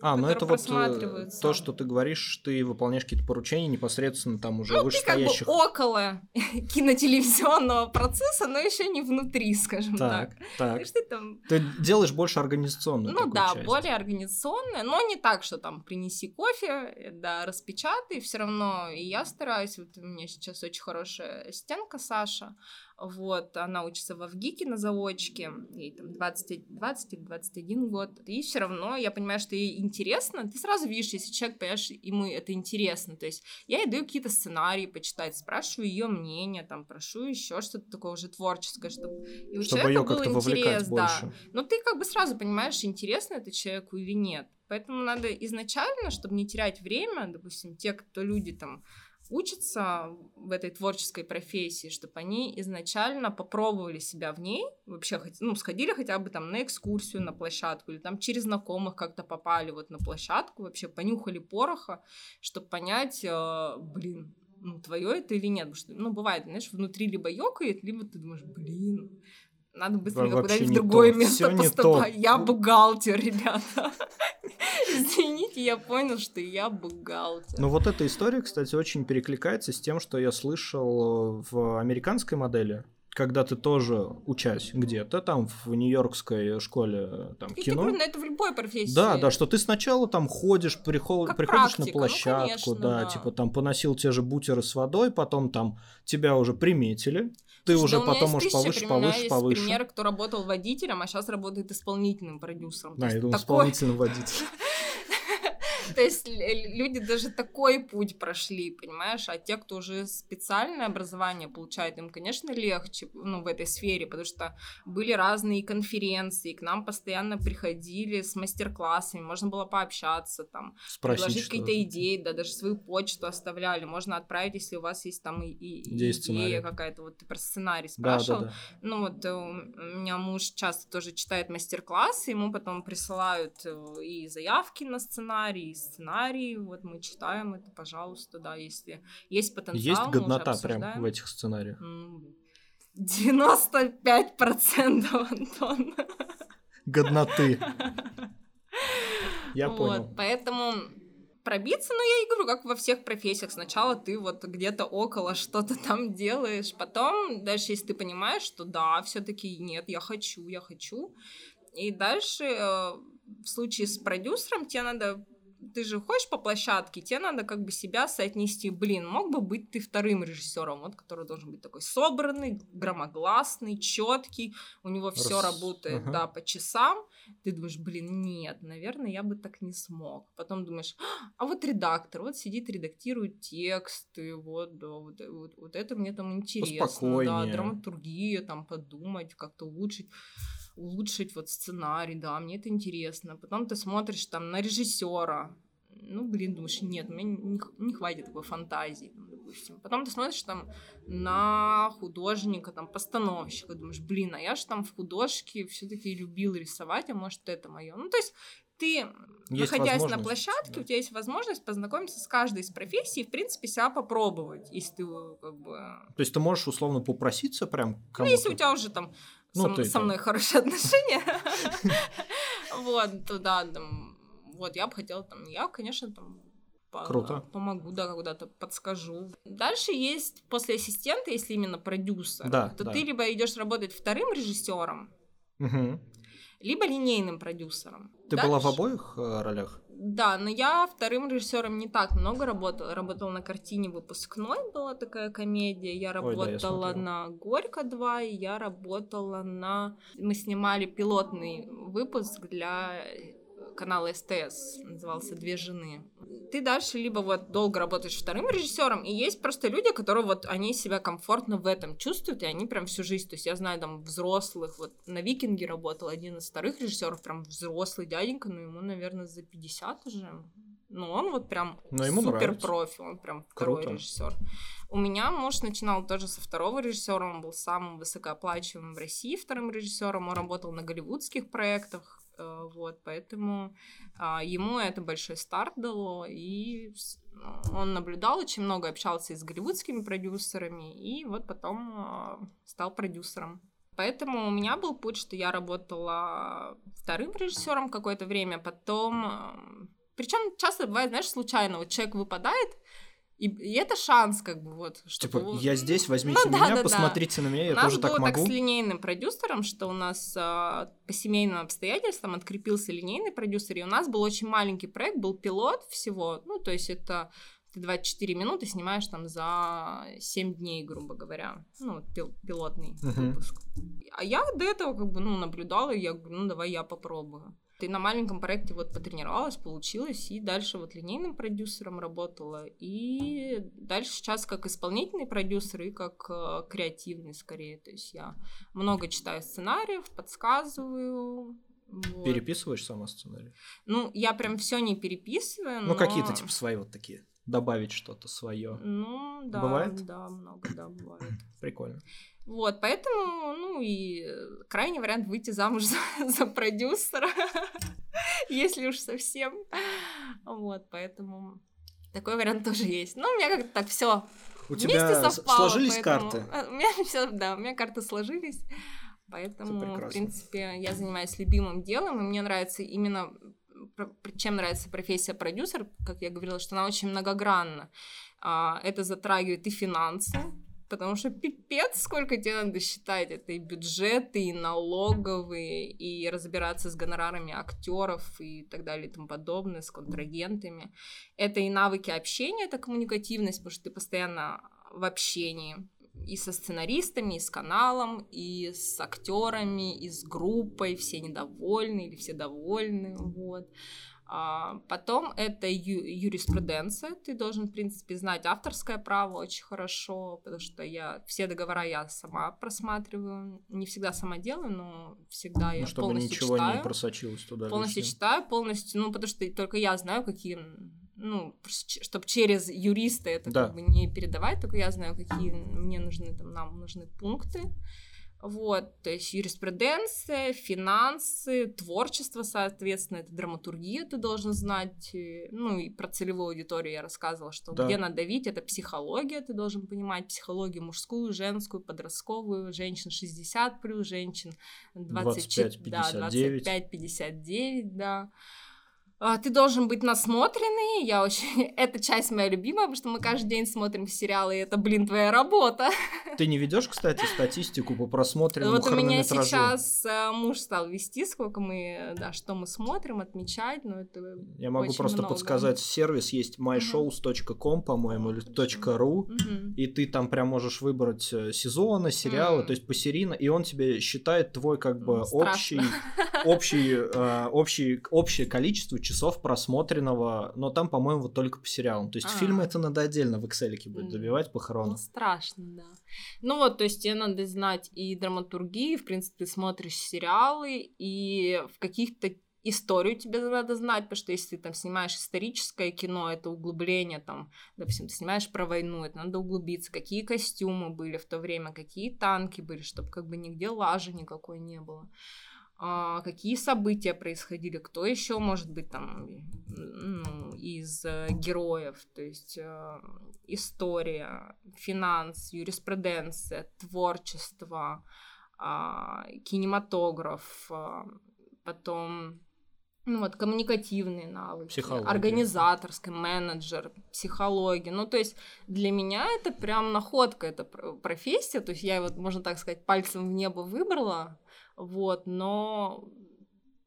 а, ну это вот э, то, что ты говоришь, ты выполняешь какие-то поручения непосредственно там уже ну, вышестоящих. Ты как бы около кинотелевизионного процесса, но еще не внутри, скажем так. Так. так. Ты, там... ты делаешь больше организационную. Ну да, часть. более организационную, но не так, что там принеси кофе, да, распечатай, все равно и я стараюсь. Вот у меня сейчас очень хорошая стенка Саша вот, она учится в Авгике на заочке, ей там 20, 20 или 21 год, и все равно я понимаю, что ей интересно, ты сразу видишь, если человек, понимаешь, ему это интересно, то есть я ей даю какие-то сценарии почитать, спрашиваю ее мнение, там, прошу еще что-то такое уже творческое, чтобы, и у чтобы ее как-то вовлекать интерес, больше. Да. Но ты как бы сразу понимаешь, интересно это человеку или нет. Поэтому надо изначально, чтобы не терять время, допустим, те, кто люди там учатся в этой творческой профессии, чтобы они изначально попробовали себя в ней, вообще, ну, сходили хотя бы там на экскурсию на площадку или там через знакомых как-то попали вот на площадку, вообще понюхали пороха, чтобы понять, э, блин, ну, твое это или нет, потому что, ну, бывает, знаешь, внутри либо ёкает, либо ты думаешь, блин, надо быстренько куда-нибудь в другое то. место поступать. Я бухгалтер, ребята. Извините, я понял, что я бухгалтер. Ну вот эта история, кстати, очень перекликается с тем, что я слышал в американской модели когда ты тоже учась где-то там в Нью-Йоркской школе там, и кино. Ты, это в любой профессии. Да, да, что ты сначала там ходишь, приход, как приходишь практика, на площадку, ну, конечно, да, да, типа там поносил те же бутеры с водой, потом там тебя уже приметили, ты уже потом можешь повыше, повыше, есть повыше. пример, кто работал водителем, а сейчас работает исполнительным продюсером. Да, я думаю, такой... исполнительным водителем. То есть люди даже такой путь прошли, понимаешь? А те, кто уже специальное образование получает, им, конечно, легче ну, в этой сфере, потому что были разные конференции, к нам постоянно приходили с мастер-классами, можно было пообщаться, там, Спросить предложить какие-то идеи, да, даже свою почту оставляли, можно отправить, если у вас есть там и, и идея, идея какая-то, вот ты про сценарий спрашивал. Да, да, да. Ну вот э, у меня муж часто тоже читает мастер-классы, ему потом присылают э, и заявки на сценарий, и сценарии, вот мы читаем это, пожалуйста, да, если есть потенциал. Есть годнота прям в этих сценариях? 95% Антон. Годноты. Я понял. Вот, поэтому пробиться, ну, я и говорю, как во всех профессиях. Сначала ты вот где-то около что-то там делаешь, потом, дальше, если ты понимаешь, что да, все таки нет, я хочу, я хочу, и дальше э, в случае с продюсером тебе надо ты же ходишь по площадке, тебе надо как бы себя соотнести. Блин, мог бы быть ты вторым режиссером, вот, который должен быть такой собранный, громогласный, четкий, у него все Рас... работает, ага. да, по часам. Ты думаешь, блин, нет, наверное, я бы так не смог. Потом думаешь, а вот редактор, вот сидит, редактирует тексты, вот, да, вот, вот, вот это мне там интересно, да, драматургия, там подумать, как-то улучшить улучшить вот сценарий, да, мне это интересно. Потом ты смотришь там на режиссера, ну, блин, думаешь, нет, меня не, не хватит такой фантазии, там, допустим. Потом ты смотришь там на художника, там, постановщика, думаешь, блин, а я же там в художке все таки любил рисовать, а может, это мое. Ну, то есть ты, есть находясь на площадке, да. у тебя есть возможность познакомиться с каждой из профессий и, в принципе, себя попробовать, если ты как бы... То есть ты можешь условно попроситься прям кому-то? Ну, если у тебя уже там ну, со, ты, со мной хорошие отношения. Вот, туда, там, вот, я бы хотела, там, я, конечно, там, Круто. помогу, да, куда-то подскажу. Дальше есть после ассистента, если именно продюсер, да, то да. ты либо идешь работать вторым режиссером, угу. либо линейным продюсером. Ты Дальше... была в обоих э, ролях? Да, но я вторым режиссером не так много работала. Работала на картине выпускной, была такая комедия. Я работала Ой, да, я на Горько 2, и я работала на... Мы снимали пилотный выпуск для канал СТС, назывался «Две жены». Ты дальше либо вот долго работаешь вторым режиссером, и есть просто люди, которые вот, они себя комфортно в этом чувствуют, и они прям всю жизнь, то есть я знаю там взрослых, вот на «Викинге» работал один из вторых режиссеров, прям взрослый дяденька, но ему, наверное, за 50 уже, ну, он вот прям супер профи, он прям второй Круто. режиссер. У меня муж начинал тоже со второго режиссера, он был самым высокооплачиваемым в России вторым режиссером, он работал на голливудских проектах, вот, поэтому а, ему это большой старт дало, и он наблюдал очень много, общался и с голливудскими продюсерами, и вот потом а, стал продюсером. Поэтому у меня был путь, что я работала вторым режиссером какое-то время, потом... Причем часто бывает, знаешь, случайно, вот человек выпадает, и, и это шанс, как бы, вот. Чтобы... Типа, я здесь, возьмите ну, меня, да, да, посмотрите да. на меня, я тоже так могу. так с линейным продюсером, что у нас а, по семейным обстоятельствам открепился линейный продюсер, и у нас был очень маленький проект, был пилот всего, ну, то есть это ты 24 минуты снимаешь там за 7 дней, грубо говоря. Ну, пил пилотный uh-huh. выпуск. А я до этого как бы, ну, наблюдала, и я говорю, ну, давай я попробую. Ты на маленьком проекте вот потренировалась, получилось, и дальше вот линейным продюсером работала, и дальше сейчас как исполнительный продюсер и как э, креативный скорее. То есть я много читаю сценариев, подсказываю, вот. Переписываешь сама сценарий? Ну, я прям все не переписываю. Ну, но... какие-то типа свои вот такие добавить что-то свое. Ну, да. Бывает? Да, много, да, бывает. Прикольно. Вот, поэтому, ну и крайний вариант выйти замуж за, за продюсера, если уж совсем. Вот, поэтому такой вариант тоже есть. Ну, у меня как-то так все у тебя совпало, сложились поэтому... карты? У меня все, да, у меня карты сложились. Поэтому, в принципе, я занимаюсь любимым делом, и мне нравится именно чем нравится профессия продюсер, как я говорила, что она очень многогранна. А, это затрагивает и финансы, потому что пипец, сколько тебе надо считать. Это и бюджеты, и налоговые, и разбираться с гонорарами актеров и так далее и тому подобное, с контрагентами. Это и навыки общения, это коммуникативность, потому что ты постоянно в общении и со сценаристами, и с каналом, и с актерами, и с группой, все недовольны или все довольны, вот. А потом это юриспруденция, ты должен, в принципе, знать авторское право очень хорошо, потому что я все договора я сама просматриваю, не всегда сама делаю, но всегда ну, я чтобы полностью ничего читаю. не просочилось туда. Полностью лишнего. читаю, полностью, ну, потому что только я знаю, какие ну, чтобы через юриста это да. как бы не передавать, только я знаю, какие мне нужны, там, нам нужны пункты. Вот, то есть юриспруденция, финансы, творчество, соответственно, это драматургия, ты должен знать, э, ну и про целевую аудиторию я рассказывала, что да. где надавить, это психология, ты должен понимать психологию мужскую, женскую, подростковую, женщин 60 плюс, женщин 20, 25-59, да, 25-59, да. А, ты должен быть насмотренный. Я очень... Эта часть моя любимая, потому что мы каждый день смотрим сериалы, и это, блин, твоя работа. Ты не ведешь, кстати, статистику по просмотренному Вот у меня сейчас э, муж стал вести, сколько мы, да, что мы смотрим, отмечать, но это Я могу просто много. подсказать, сервис есть myshows.com, по-моему, или .ru, uh-huh. и ты там прям можешь выбрать э, сезоны, сериалы, uh-huh. то есть посерийно, и он тебе считает твой как бы общий, общий, э, общий, общее количество часов просмотренного, но там, по-моему, вот только по сериалам. То есть А-а-а. фильмы это надо отдельно в Excel будет добивать похорон. Ну, страшно, да. Ну вот, то есть тебе надо знать и драматургии, в принципе, ты смотришь сериалы, и в каких-то историю тебе надо знать, потому что если ты там снимаешь историческое кино, это углубление, там, допустим, ты снимаешь про войну, это надо углубиться, какие костюмы были в то время, какие танки были, чтобы как бы нигде лажи никакой не было. А, какие события происходили, кто еще может быть там ну, из э, героев, то есть э, история, финанс, юриспруденция, творчество, а, кинематограф, а, потом ну вот, коммуникативные навыки, психология. организаторская, менеджер, психология. Ну, то есть для меня это прям находка, это профессия. То есть я вот, можно так сказать, пальцем в небо выбрала, вот, но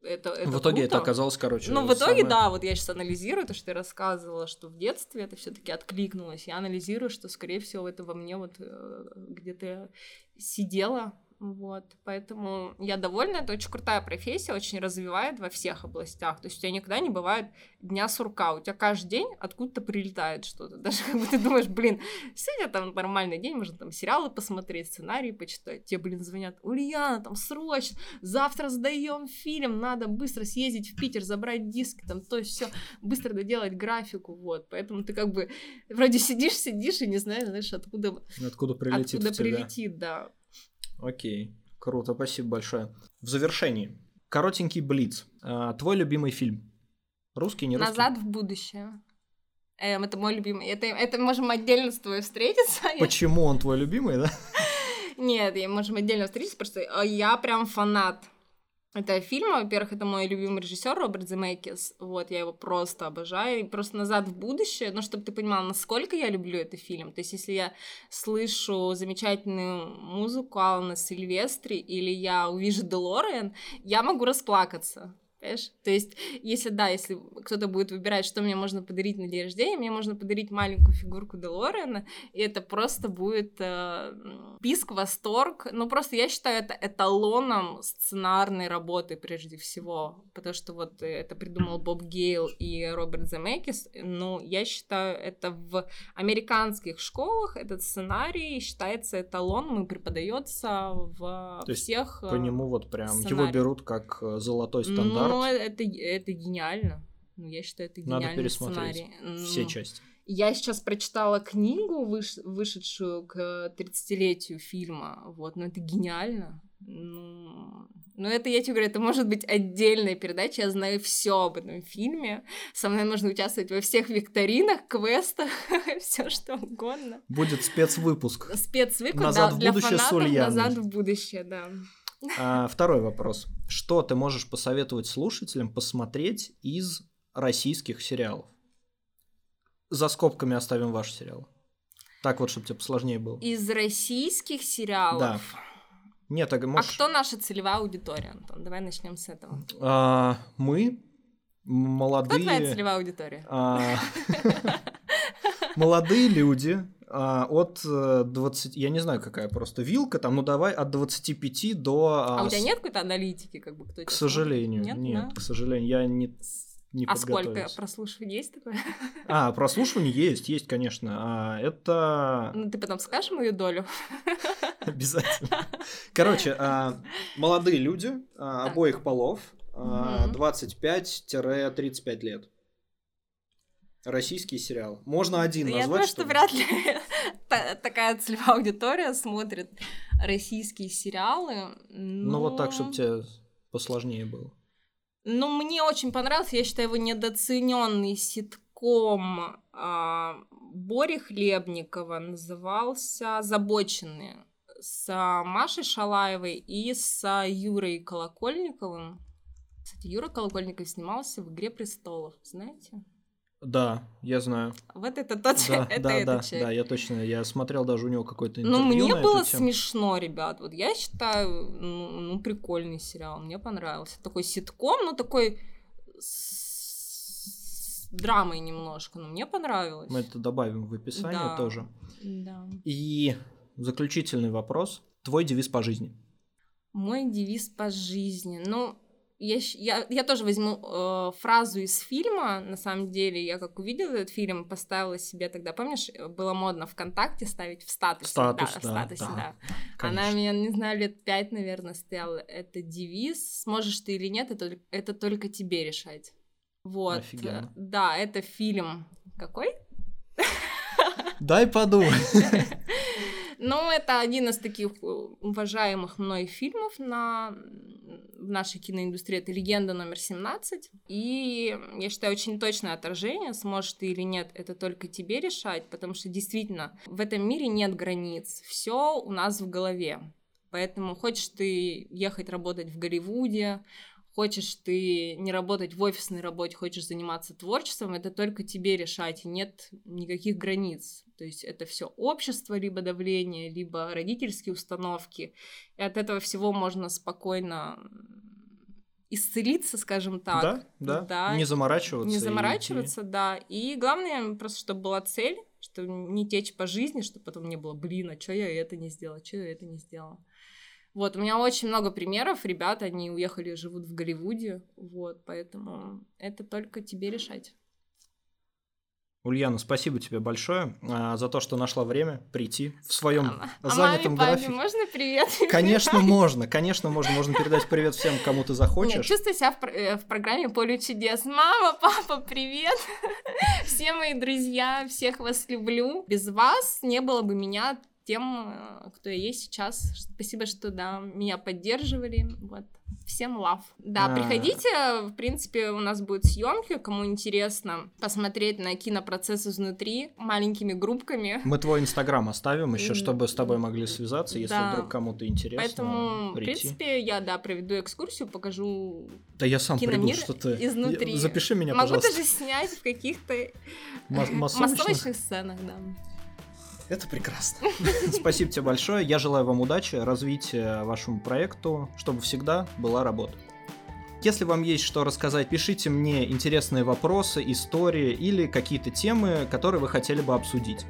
это, это в итоге круто. это оказалось, короче. Ну, в итоге, самое... да, вот я сейчас анализирую то, что ты рассказывала, что в детстве это все-таки откликнулось. Я анализирую, что, скорее всего, это во мне вот э, где-то сидело вот, поэтому я довольна, это очень крутая профессия, очень развивает во всех областях. То есть у тебя никогда не бывает дня сурка, у тебя каждый день откуда-то прилетает что-то. Даже как бы ты думаешь, блин, сегодня там нормальный день, можно там сериалы посмотреть, сценарии почитать. Тебе, блин, звонят, Ульяна, там срочно, завтра сдаем фильм, надо быстро съездить в Питер, забрать диски, там то есть все, быстро доделать графику, вот. Поэтому ты как бы вроде сидишь, сидишь и не знаешь, знаешь, откуда... Откуда прилетит Откуда прилетит, да. Окей, круто, спасибо большое. В завершении, коротенький блиц. А, твой любимый фильм? Русский, не русский? Назад в будущее. Эм, это мой любимый. Это, это можем отдельно с тобой встретиться. Почему он твой любимый, да? Нет, можем отдельно встретиться, просто э, я прям фанат этого фильма. Во-первых, это мой любимый режиссер Роберт Земекис. Вот, я его просто обожаю. И просто назад в будущее, ну, чтобы ты понимал, насколько я люблю этот фильм. То есть, если я слышу замечательную музыку Алана Сильвестри или я увижу Делориан, я могу расплакаться. Понимаешь? То есть, если да, если кто-то будет выбирать, что мне можно подарить на день рождения, мне можно подарить маленькую фигурку Делориана, и это просто будет э, писк, восторг. Ну, просто я считаю это эталоном сценарной работы прежде всего, потому что вот это придумал Боб Гейл и Роберт Земекис, но я считаю это в американских школах этот сценарий считается эталоном и преподается в То всех по нему вот прям сценарий. его берут как э, золотой стандарт. Ну, это, это гениально. Ну, я считаю, это гениальный Надо пересмотреть сценарий. все ну, части. Я сейчас прочитала книгу, выш... вышедшую к 30-летию фильма. Вот, но это гениально. Ну, ну, это, я тебе говорю, это может быть отдельная передача. Я знаю все об этом фильме. Со мной можно участвовать во всех викторинах, квестах, все что угодно. Будет спецвыпуск. Спецвыпуск, назад да, в для фанатов назад в будущее, да. А, второй вопрос. Что ты можешь посоветовать слушателям посмотреть из российских сериалов? За скобками оставим ваш сериал. Так вот, чтобы тебе посложнее было. Из российских сериалов? Да. Нет, а, можешь... а кто наша целевая аудитория, Антон? Давай начнем с этого. А, мы молодые... Кто твоя целевая аудитория? А... Молодые люди, от 20, э, я не знаю, какая просто вилка, там, ну давай от 25 до... А, а у тебя нет какой-то аналитики, как бы, кто К сожалению, нет, нет да? к сожалению, я не, не А сколько прослушиваний есть такое? А, прослушиваний есть, есть, конечно. А, это... Ну, ты потом скажешь мою долю? Обязательно. Короче, а, молодые люди а, обоих полов, 25-35 лет. Российский сериал. Можно один назвать. Я думаю, что вряд ли такая целевая аудитория смотрит российские сериалы. Но... Ну вот так, чтобы тебе посложнее было. Ну, мне очень понравился, я считаю, его недооцененный ситком а, Бори Хлебникова назывался «Забоченные» с Машей Шалаевой и с Юрой Колокольниковым. Кстати, Юра Колокольников снимался в «Игре престолов», знаете? Да, я знаю. Вот это тот да, это да, этот да, человек. Да, я точно, я смотрел даже у него какой-то интервью Ну, мне было смешно, ребят. Вот я считаю, ну, ну, прикольный сериал, мне понравился. Такой ситком, ну, такой с драмой немножко, но мне понравилось. Мы это добавим в описание да, тоже. Да. И заключительный вопрос. Твой девиз по жизни? Мой девиз по жизни? Ну, я, я, я тоже возьму э, фразу из фильма. На самом деле, я как увидела этот фильм, поставила себе тогда, помнишь, было модно ВКонтакте ставить в статусе. Статус, да, да, в статусе, да. да. Она меня, не знаю, лет пять, наверное, стояла. Это девиз. Сможешь ты или нет, это, это только тебе решать. Вот. Офигенно. Да, это фильм. Какой? Дай подумать. Ну, это один из таких э, уважаемых мной фильмов на в нашей киноиндустрии. Это «Легенда номер 17». И я считаю, очень точное отражение, сможешь ты или нет, это только тебе решать, потому что действительно в этом мире нет границ. Все у нас в голове. Поэтому хочешь ты ехать работать в Голливуде, хочешь ты не работать в офисной работе, хочешь заниматься творчеством, это только тебе решать, и нет никаких границ. То есть это все общество, либо давление, либо родительские установки. И от этого всего можно спокойно исцелиться, скажем так. Да, да. да. Не заморачиваться. Не заморачиваться, и... да. И главное, просто чтобы была цель, чтобы не течь по жизни, чтобы потом не было, блин, а что я это не сделала, что я это не сделала. Вот, у меня очень много примеров, ребят, они уехали, живут в Голливуде, вот, поэтому это только тебе решать. Ульяна, спасибо тебе большое а, за то, что нашла время прийти в своем а, занятом а маме, графике. Папе можно привет? Конечно, можно, конечно, можно. Можно передать привет всем, кому ты захочешь. Нет, чувствую себя в, э, в программе «Поле чудес». Мама, папа, привет! Все мои друзья, всех вас люблю. Без вас не было бы меня тем, э, кто я есть сейчас. Спасибо, что, да, меня поддерживали, вот. Всем лав. Да, а... приходите, в принципе, у нас будут съемки, кому интересно посмотреть на кинопроцесс изнутри маленькими группками. Мы твой инстаграм оставим еще, чтобы с тобой могли связаться, если да. вдруг кому-то интересно. Поэтому, прийти. в принципе, я, да, проведу экскурсию, покажу Да я сам приду, что ты... Изнутри. Запиши меня, Могу пожалуйста. даже снять в каких-то массовочных сценах, да. Это прекрасно. Спасибо тебе большое. Я желаю вам удачи, развития вашему проекту, чтобы всегда была работа. Если вам есть что рассказать, пишите мне интересные вопросы, истории или какие-то темы, которые вы хотели бы обсудить.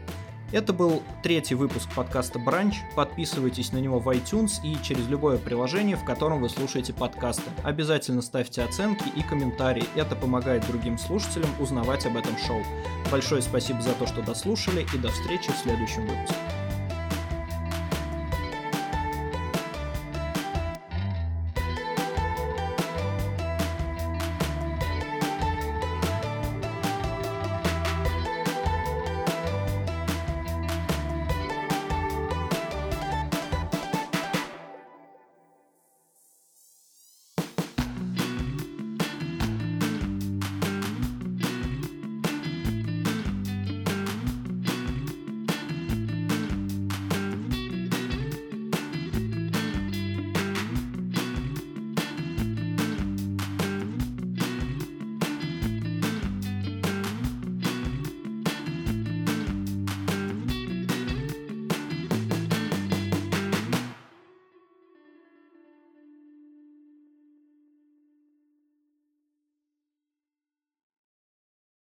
Это был третий выпуск подкаста «Бранч». Подписывайтесь на него в iTunes и через любое приложение, в котором вы слушаете подкасты. Обязательно ставьте оценки и комментарии. Это помогает другим слушателям узнавать об этом шоу. Большое спасибо за то, что дослушали, и до встречи в следующем выпуске.